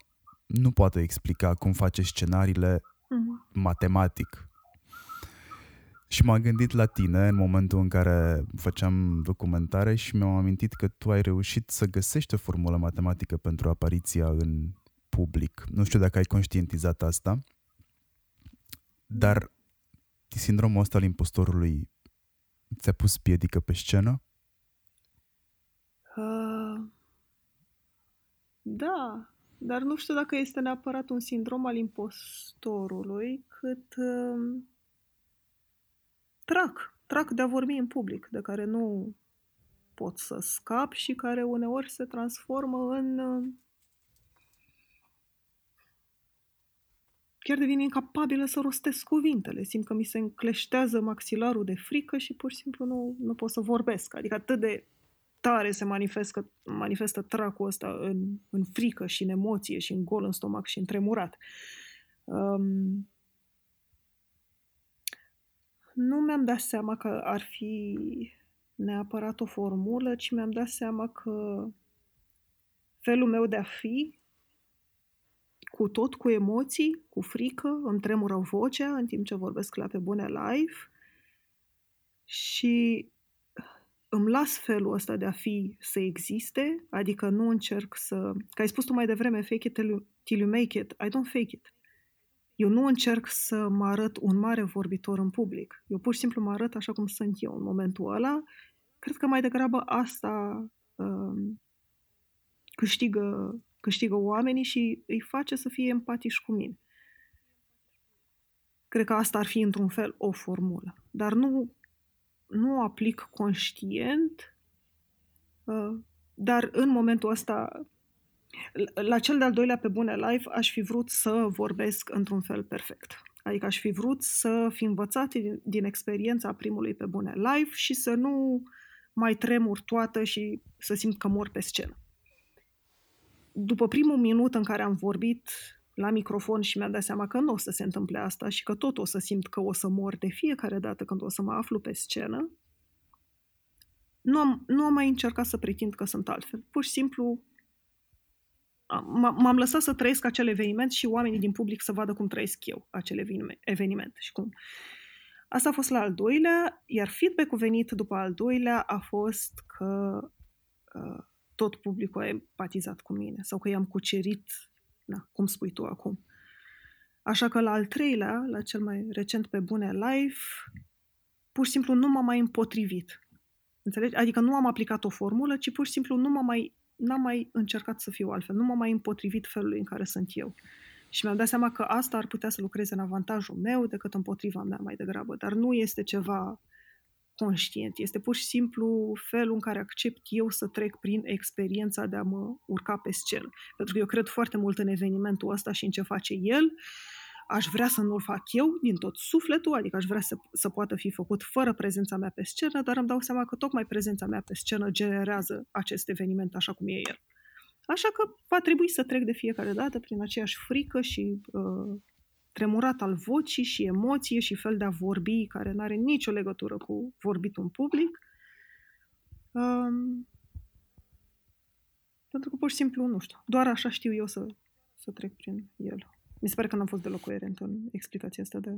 nu poate explica cum face scenariile Mhm. matematic. Și m-am gândit la tine în momentul în care făceam documentare și mi-am amintit că tu ai reușit să găsești o formulă matematică pentru apariția în public. Nu știu dacă ai conștientizat asta, dar sindromul ăsta al impostorului ți-a pus piedică pe scenă? Uh, da, dar nu știu dacă este neapărat un sindrom al impostorului, cât uh, trac, trac de a vorbi în public, de care nu pot să scap și care uneori se transformă în... Uh, chiar devin incapabilă să rostesc cuvintele. Simt că mi se încleștează maxilarul de frică și pur și simplu nu, nu pot să vorbesc. Adică atât de tare se manifestă, manifestă tracul ăsta în, în frică și în emoție și în gol în stomac și în tremurat. Um, nu mi-am dat seama că ar fi neapărat o formulă, ci mi-am dat seama că felul meu de a fi, cu tot cu emoții, cu frică, îmi tremură vocea în timp ce vorbesc la pe bune live și îmi las felul ăsta de a fi să existe, adică nu încerc să... Că ai spus tu mai devreme, fake it till you make it. I don't fake it. Eu nu încerc să mă arăt un mare vorbitor în public. Eu pur și simplu mă arăt așa cum sunt eu în momentul ăla. Cred că mai degrabă asta um, câștigă, câștigă oamenii și îi face să fie empatici cu mine. Cred că asta ar fi într-un fel o formulă. Dar nu, nu aplic conștient, uh, dar în momentul ăsta, la cel de-al doilea pe bune live, aș fi vrut să vorbesc într-un fel perfect. Adică aș fi vrut să fi învățat din, din experiența primului pe bune live și să nu mai tremur toată și să simt că mor pe scenă. După primul minut în care am vorbit la microfon și mi-am dat seama că nu o să se întâmple asta și că tot o să simt că o să mor de fiecare dată când o să mă aflu pe scenă, nu am, nu am mai încercat să pretind că sunt altfel. Pur și simplu m-am lăsat să trăiesc acel eveniment și oamenii din public să vadă cum trăiesc eu acel eveniment și cum. Asta a fost la al doilea, iar feedback-ul venit după al doilea a fost că uh, tot publicul a empatizat cu mine sau că i-am cucerit na, cum spui tu acum. Așa că la al treilea, la cel mai recent pe bune live, pur și simplu nu m-am mai împotrivit. Înțelegi? Adică nu am aplicat o formulă, ci pur și simplu nu m-am mai, n-am mai încercat să fiu altfel, nu m-am mai împotrivit felului în care sunt eu. Și mi-am dat seama că asta ar putea să lucreze în avantajul meu decât împotriva mea mai degrabă, dar nu este ceva conștient. Este pur și simplu felul în care accept eu să trec prin experiența de a mă urca pe scenă. Pentru că eu cred foarte mult în evenimentul ăsta și în ce face el. Aș vrea să nu-l fac eu din tot sufletul, adică aș vrea să, să poată fi făcut fără prezența mea pe scenă, dar îmi dau seama că tocmai prezența mea pe scenă generează acest eveniment așa cum e el. Așa că va trebui să trec de fiecare dată prin aceeași frică și uh, tremurat al vocii și emoție și fel de a vorbi care nu are nicio legătură cu vorbitul în public. Um, pentru că pur și simplu, nu știu, doar așa știu eu să, să trec prin el. Mi se pare că n-am fost deloc coerent în explicația asta de...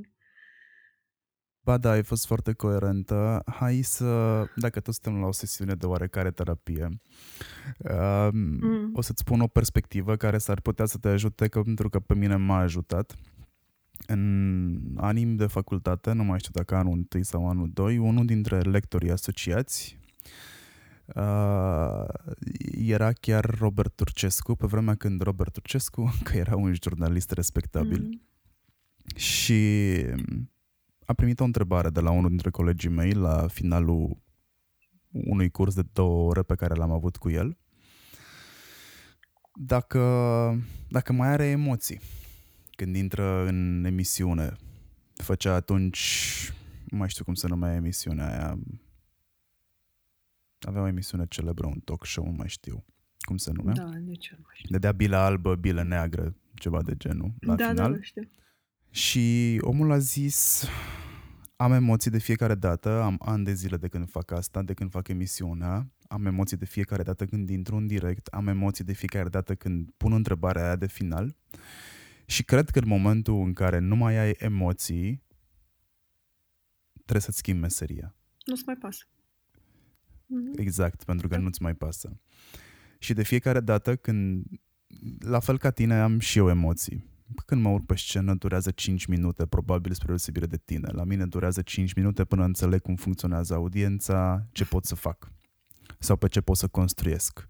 Ba da, ai fost foarte coerentă. Hai să, dacă tot suntem la o sesiune de oarecare terapie, um, mm. o să-ți spun o perspectivă care s-ar putea să te ajute, că, pentru că pe mine m-a ajutat în anii de facultate, nu mai știu dacă anul 1 sau anul 2, unul dintre lectorii asociați uh, era chiar Robert Turcescu, pe vremea când Robert Turcescu, că era un jurnalist respectabil. Mm. Și a primit o întrebare de la unul dintre colegii mei la finalul unui curs de două ore pe care l-am avut cu el. Dacă, dacă mai are emoții când intră în emisiune. Făcea atunci, nu mai știu cum se numea emisiunea aia. Avea o emisiune celebră, un talk show, nu mai știu cum se numea. Da, nici nu mai știu. Dădea bilă albă, bilă neagră, ceva de genul, la da, final. Da, da, știu. Și omul a zis, am emoții de fiecare dată, am ani de zile de când fac asta, de când fac emisiunea, am emoții de fiecare dată când intru în direct, am emoții de fiecare dată când pun întrebarea aia de final și cred că în momentul în care nu mai ai emoții, trebuie să-ți schimbi meseria. Nu-ți mai pasă. Mm-hmm. Exact, pentru că da. nu-ți mai pasă. Și de fiecare dată când, la fel ca tine, am și eu emoții. Când mă urc pe scenă, durează 5 minute, probabil spre deosebire de tine. La mine durează 5 minute până înțeleg cum funcționează audiența, ce pot să fac sau pe ce pot să construiesc.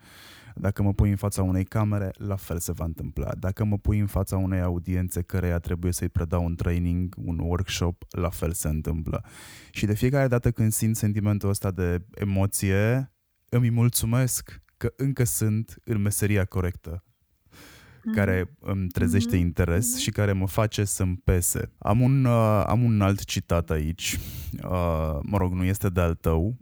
Dacă mă pui în fața unei camere, la fel se va întâmpla. Dacă mă pui în fața unei audiențe căreia trebuie să-i predau un training, un workshop, la fel se întâmplă. Și de fiecare dată când simt sentimentul ăsta de emoție, îmi mulțumesc că încă sunt în meseria corectă mhm. care îmi trezește mm-hmm. interes mm-hmm. și care mă face să-mi pese. Am un, uh, am un alt citat aici, uh, mă rog, nu este de al tău,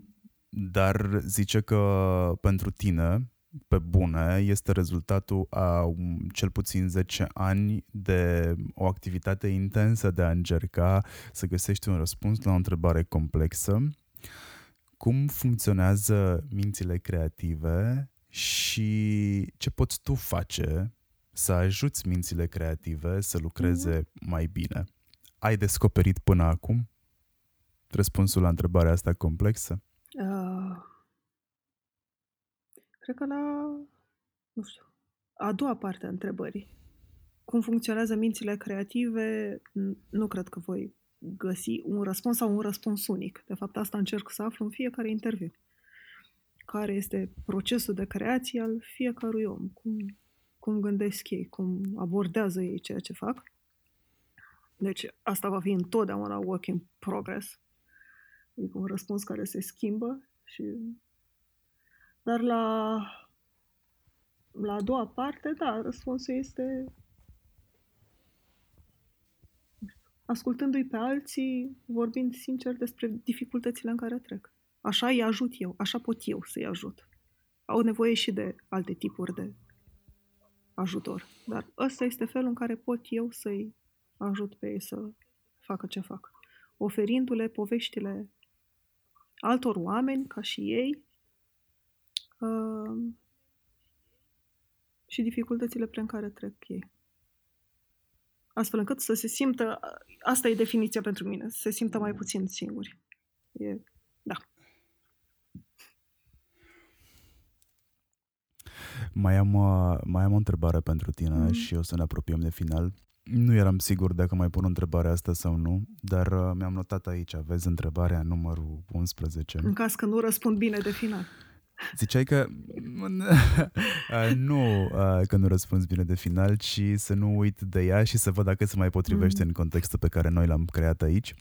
dar zice că pentru tine pe bune este rezultatul a cel puțin 10 ani de o activitate intensă de a încerca să găsești un răspuns la o întrebare complexă. Cum funcționează mințile creative și ce poți tu face să ajuți mințile creative să lucreze mm-hmm. mai bine? Ai descoperit până acum răspunsul la întrebarea asta complexă? Uh Cred că la, nu știu, a doua parte a întrebării. Cum funcționează mințile creative, nu cred că voi găsi un răspuns sau un răspuns unic. De fapt, asta încerc să aflu în fiecare interviu. Care este procesul de creație al fiecărui om, cum, cum gândesc ei, cum abordează ei ceea ce fac. Deci asta va fi întotdeauna work in progress. Adică un răspuns care se schimbă și... Dar la, la a doua parte, da, răspunsul este ascultându-i pe alții, vorbind sincer despre dificultățile în care trec. Așa îi ajut eu, așa pot eu să-i ajut. Au nevoie și de alte tipuri de ajutor. Dar ăsta este felul în care pot eu să-i ajut pe ei să facă ce fac. Oferindu-le poveștile altor oameni, ca și ei, uh, și dificultățile prin care trec ei astfel încât să se simtă, asta e definiția pentru mine, să se simtă mai puțin singuri. E, da. Mai am, uh, mai am o întrebare pentru tine mm. și o să ne apropiem de final. Nu eram sigur dacă mai pun întrebarea asta sau nu, dar uh, mi-am notat aici, aveți întrebarea numărul 11. În caz că nu răspund bine de final. Ziceai că nu că nu răspunzi bine de final, ci să nu uit de ea și să văd dacă se mai potrivește mm. în contextul pe care noi l-am creat aici.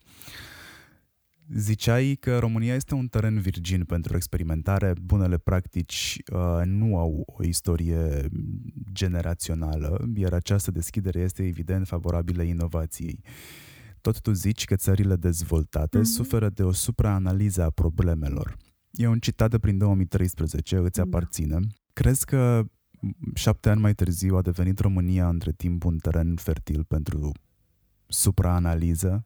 Ziceai că România este un teren virgin pentru experimentare, bunele practici uh, nu au o istorie generațională, iar această deschidere este evident favorabilă inovației. Tot tu zici că țările dezvoltate mm-hmm. suferă de o supraanaliză a problemelor. E un citat de prin 2013, îți da. aparține. Crezi că șapte ani mai târziu a devenit România între timp un teren fertil pentru supraanaliză,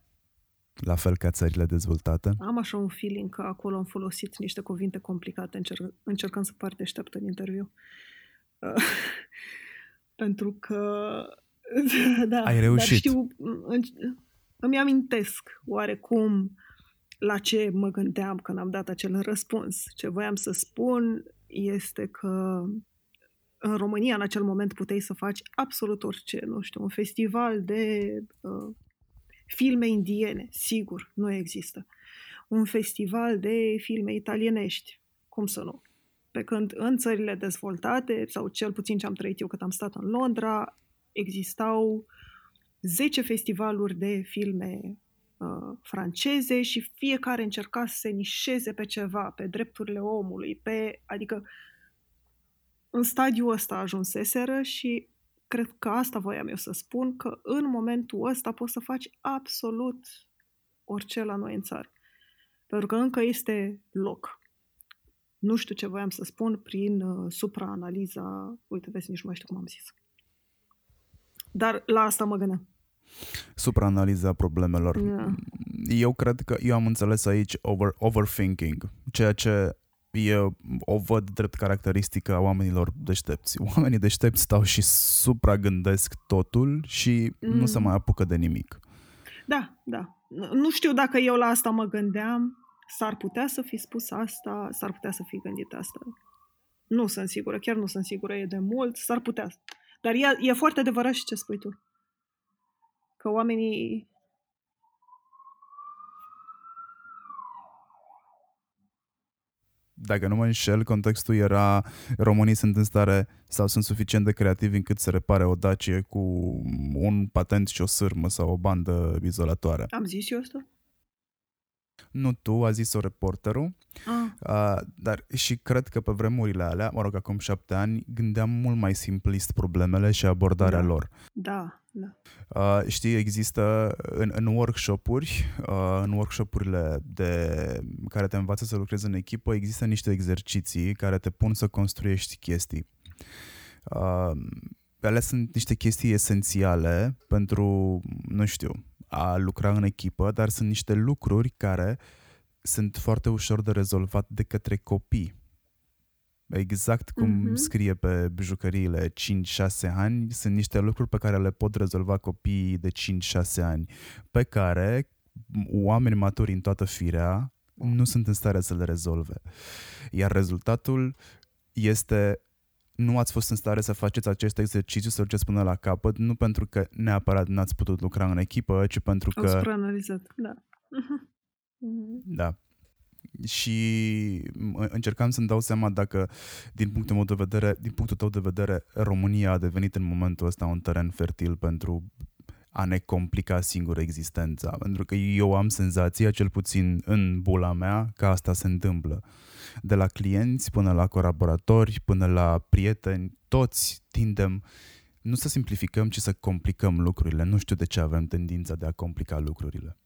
la fel ca țările dezvoltate? Am așa un feeling că acolo am folosit niște cuvinte complicate încerc, încercând să par deșteaptă în interviu. Uh, pentru că... da, Ai reușit. Dar știu, îmi amintesc oarecum la ce mă gândeam când am dat acel răspuns. Ce voiam să spun este că în România, în acel moment, puteai să faci absolut orice, nu știu, un festival de uh, filme indiene, sigur, nu există. Un festival de filme italienești, cum să nu? Pe când în țările dezvoltate, sau cel puțin ce am trăit eu cât am stat în Londra, existau 10 festivaluri de filme uh, franceze și fiecare încerca să se nișeze pe ceva, pe drepturile omului, pe, adică în stadiul ăsta ajunseseră și cred că asta voiam eu să spun, că în momentul ăsta poți să faci absolut orice la noi în țară. Pentru că încă este loc. Nu știu ce voiam să spun prin uh, supraanaliza, uite, vezi, nici nu mai știu cum am zis. Dar la asta mă gândeam supraanaliza problemelor. Yeah. Eu cred că eu am înțeles aici over, overthinking, ceea ce eu o văd drept caracteristică a oamenilor deștepți. Oamenii deștepți stau și supragândesc totul și mm. nu se mm. mai apucă de nimic. Da, da. Nu știu dacă eu la asta mă gândeam. S-ar putea să fi spus asta, s-ar putea să fi gândit asta. Nu sunt sigură, chiar nu sunt sigură, e de mult, s-ar putea. Dar e, e foarte adevărat și ce spui tu că oamenii dacă nu mă înșel, contextul era românii sunt în stare sau sunt suficient de creativi încât să repare o Dacie cu un patent și o sârmă sau o bandă izolatoare. Am zis eu asta? Nu tu, a zis-o reporterul, ah. uh, dar și cred că pe vremurile alea, mă rog, acum șapte ani, gândeam mult mai simplist problemele și abordarea da. lor. Da, da. Uh, știi, există în, în workshop-uri, uh, în workshop-urile de, care te învață să lucrezi în echipă, există niște exerciții care te pun să construiești chestii. Uh, alea sunt niște chestii esențiale pentru, nu știu, a lucra în echipă, dar sunt niște lucruri care sunt foarte ușor de rezolvat de către copii. Exact cum mm-hmm. scrie pe jucăriile 5-6 ani, sunt niște lucruri pe care le pot rezolva copiii de 5-6 ani, pe care oameni maturi în toată firea nu sunt în stare să le rezolve. Iar rezultatul este nu ați fost în stare să faceți acest exercițiu, să duceți până la capăt, nu pentru că neapărat n-ați putut lucra în echipă, ci pentru că... Au analizat, da. Da. Și încercam să-mi dau seama dacă, din punctul meu de vedere, din punctul tău de vedere, România a devenit în momentul ăsta un teren fertil pentru a ne complica singur existența. Pentru că eu am senzația, cel puțin în bula mea, că asta se întâmplă. De la clienți până la colaboratori, până la prieteni, toți tindem nu să simplificăm, ci să complicăm lucrurile. Nu știu de ce avem tendința de a complica lucrurile.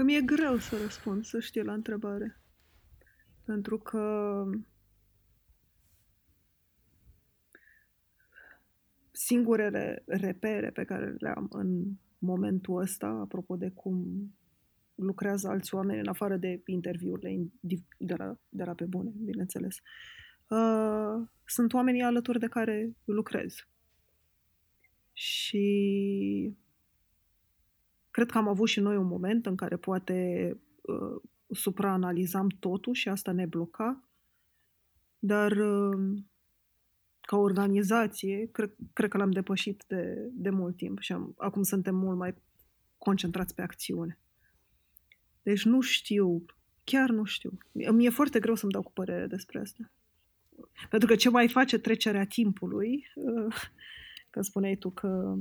Mm. Că mi-e greu să răspund, să știu la întrebare. Pentru că singurele repere pe care le am în momentul ăsta, apropo de cum lucrează alți oameni, în afară de interviurile de la, de la pe bune, bineînțeles, uh, sunt oamenii alături de care lucrez. Și cred că am avut și noi un moment în care poate uh, supraanalizam totul și asta ne bloca, dar uh, ca organizație, cred, cred că l-am depășit de, de mult timp și am, acum suntem mult mai concentrați pe acțiune. Deci nu știu, chiar nu știu. Mi e foarte greu să-mi dau cu părere despre asta. Pentru că ce mai face trecerea timpului, că spuneai tu că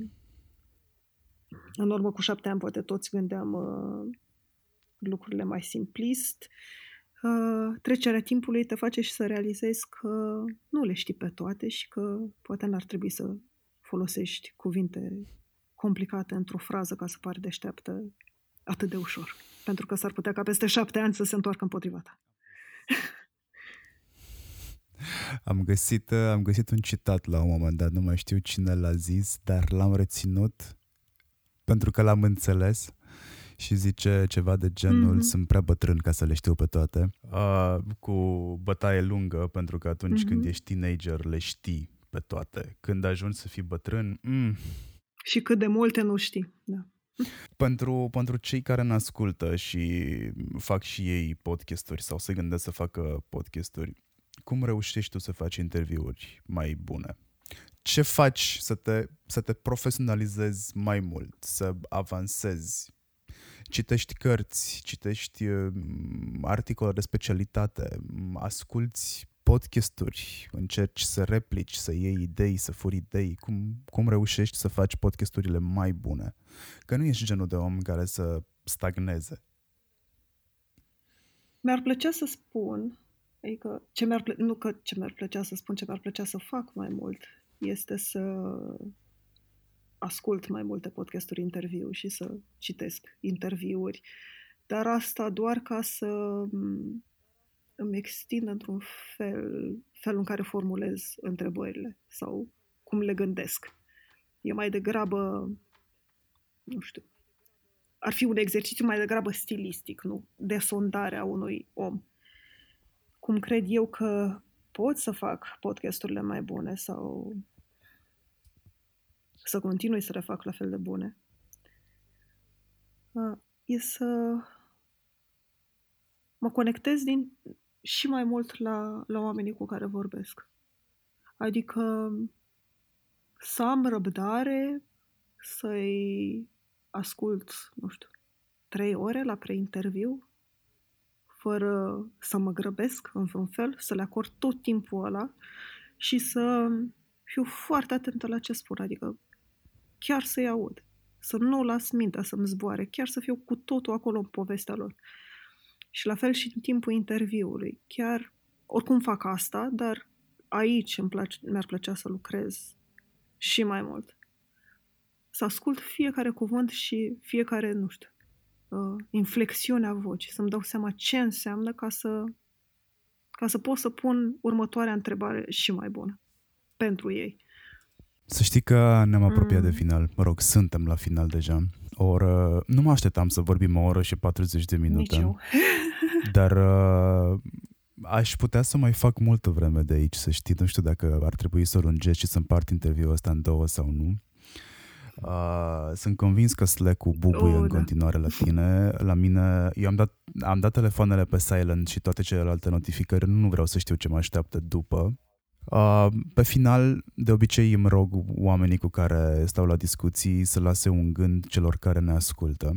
în urmă cu șapte ani poate toți gândeam uh, lucrurile mai simplist, uh, trecerea timpului te face și să realizezi că nu le știi pe toate și că poate n-ar trebui să folosești cuvinte complicate într-o frază ca să pari deșteaptă atât de ușor. Pentru că s-ar putea ca peste șapte ani să se întoarcă împotriva ta. Am găsit, am găsit un citat la un moment dat, nu mai știu cine l-a zis, dar l-am reținut pentru că l-am înțeles și zice ceva de genul mm-hmm. sunt prea bătrân ca să le știu pe toate, uh, cu bătaie lungă, pentru că atunci mm-hmm. când ești teenager le știi pe toate. Când ajungi să fii bătrân... Mm. Și cât de multe nu știi, da. Pentru, pentru cei care ne ascultă și fac și ei podcasturi sau se gândesc să facă podcasturi, cum reușești tu să faci interviuri mai bune? Ce faci să te, să te profesionalizezi mai mult, să avansezi citești cărți, citești uh, articole de specialitate, asculți podcasturi, încerci să replici, să iei idei, să furi idei, cum, cum reușești să faci podcasturile mai bune? Că nu ești genul de om care să stagneze. Mi-ar plăcea să spun, adică ce mi-ar plăcea, nu că ce mi-ar plăcea să spun, ce mi-ar plăcea să fac mai mult, este să ascult mai multe podcasturi interviu și să citesc interviuri, dar asta doar ca să mm, îmi extind într-un fel felul în care formulez întrebările sau cum le gândesc. E mai degrabă, nu știu, ar fi un exercițiu mai degrabă stilistic, nu de sondare a unui om. Cum cred eu că pot să fac podcasturile mai bune sau să continui să le fac la fel de bune, e să mă conectez din, și mai mult la, la oamenii cu care vorbesc. Adică să am răbdare să-i ascult, nu știu, trei ore la preinterviu, fără să mă grăbesc în vreun fel, să le acord tot timpul ăla și să fiu foarte atentă la ce spun. Adică chiar să-i aud, să nu las mintea să-mi zboare, chiar să fiu cu totul acolo în povestea lor. Și la fel și în timpul interviului. Chiar, oricum fac asta, dar aici îmi place, mi-ar plăcea să lucrez și mai mult. Să ascult fiecare cuvânt și fiecare, nu știu, uh, inflexiunea vocii, să-mi dau seama ce înseamnă ca să, ca să pot să pun următoarea întrebare și mai bună pentru ei. Să știi că ne-am apropiat mm. de final. Mă rog, suntem la final deja. O oră... Nu mă așteptam să vorbim o oră și 40 de minute. Nici eu. dar uh, aș putea să mai fac multă vreme de aici, să știi. Nu știu dacă ar trebui să lungesc și să împart interviul ăsta în două sau nu. Uh, sunt convins că Slack-ul bubuie oh, în da. continuare la tine. La mine, eu am dat, am dat telefoanele pe silent și toate celelalte notificări. Nu vreau să știu ce mă așteaptă după. Uh, pe final, de obicei îmi rog oamenii cu care stau la discuții să lase un gând celor care ne ascultă.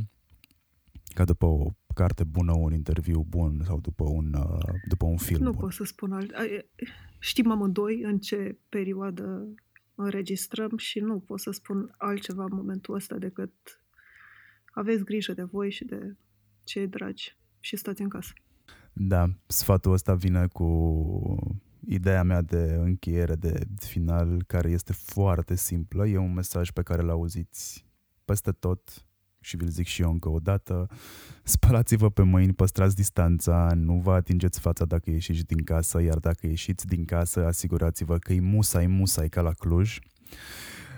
Ca după o carte bună, un interviu bun sau după un, uh, după un film Nu bun. pot să spun alt. Știm amândoi în ce perioadă înregistrăm și nu pot să spun altceva în momentul ăsta decât aveți grijă de voi și de cei dragi și stați în casă. Da, sfatul ăsta vine cu ideea mea de încheiere, de final, care este foarte simplă. E un mesaj pe care l auziți peste tot și vi-l zic și eu încă o dată. Spălați-vă pe mâini, păstrați distanța, nu vă atingeți fața dacă ieșiți din casă, iar dacă ieșiți din casă, asigurați-vă că e musai, musai ca la Cluj.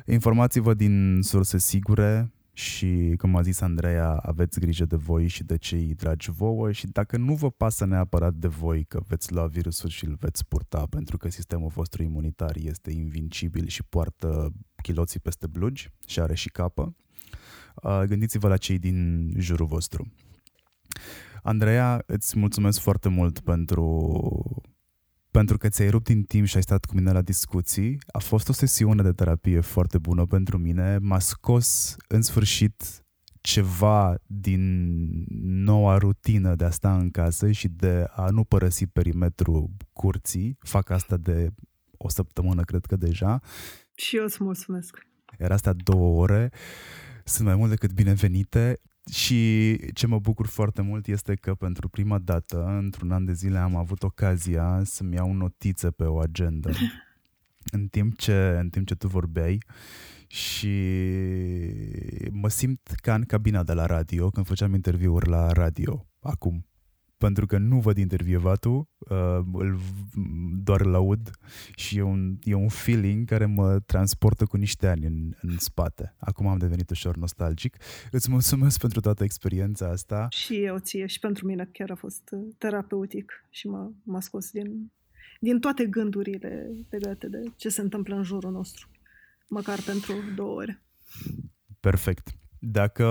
Informați-vă din surse sigure, și, cum a zis Andreea, aveți grijă de voi și de cei dragi vouă și dacă nu vă pasă neapărat de voi că veți lua virusul și îl veți purta pentru că sistemul vostru imunitar este invincibil și poartă chiloții peste blugi și are și capă, gândiți-vă la cei din jurul vostru. Andreea, îți mulțumesc foarte mult pentru pentru că ți-ai rupt din timp și ai stat cu mine la discuții. A fost o sesiune de terapie foarte bună pentru mine. M-a scos în sfârșit ceva din noua rutină de a sta în casă și de a nu părăsi perimetrul curții. Fac asta de o săptămână, cred că deja. Și eu îți mulțumesc. Era astea două ore. Sunt mai mult decât binevenite. Și ce mă bucur foarte mult este că pentru prima dată, într-un an de zile, am avut ocazia să-mi iau notițe pe o agenda în timp ce, în timp ce tu vorbeai și mă simt ca în cabina de la radio, când făceam interviuri la radio, acum pentru că nu văd intervievatul, uh, îl, doar îl aud și e un, e un feeling care mă transportă cu niște ani în, în spate. Acum am devenit ușor nostalgic. Îți mulțumesc pentru toată experiența asta. Și eu ție și pentru mine chiar a fost uh, terapeutic și m-a, m-a scos din, din toate gândurile legate de ce se întâmplă în jurul nostru, măcar pentru două ore. Perfect. Dacă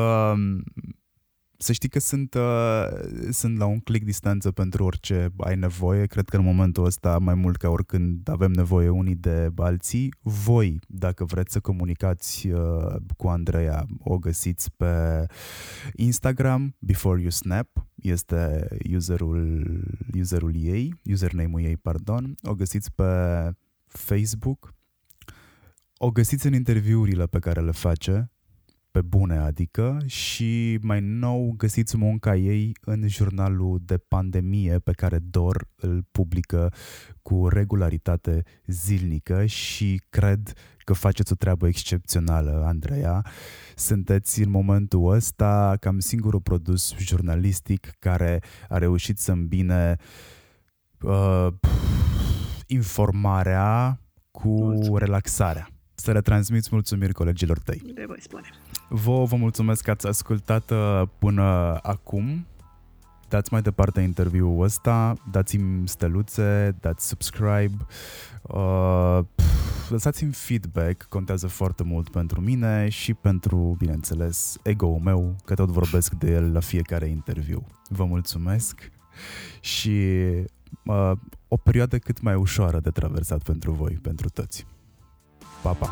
să știi că sunt, uh, sunt la un click distanță pentru orice ai nevoie. Cred că în momentul ăsta, mai mult ca oricând, avem nevoie unii de alții. Voi, dacă vreți să comunicați uh, cu Andreea, o găsiți pe Instagram, Before You Snap, este userul, userul ei, username-ul ei, pardon. O găsiți pe Facebook, o găsiți în interviurile pe care le face, pe bune, adică, și mai nou găsiți munca ei în jurnalul de pandemie pe care DOR îl publică cu regularitate zilnică și cred că faceți o treabă excepțională, Andreea. Sunteți în momentul ăsta cam singurul produs jurnalistic care a reușit să îmbine uh, informarea cu Mulțumesc. relaxarea. Să le transmiți mulțumiri colegilor tăi. De voi spune. Vă vă mulțumesc că ați ascultat uh, până acum. Dați mai departe interviul ăsta, dați-mi steluțe, dați subscribe, uh, lăsați-mi feedback, contează foarte mult pentru mine și pentru, bineînțeles, ego-ul meu, că tot vorbesc de el la fiecare interviu. Vă mulțumesc și uh, o perioadă cât mai ușoară de traversat pentru voi, pentru toți. papá.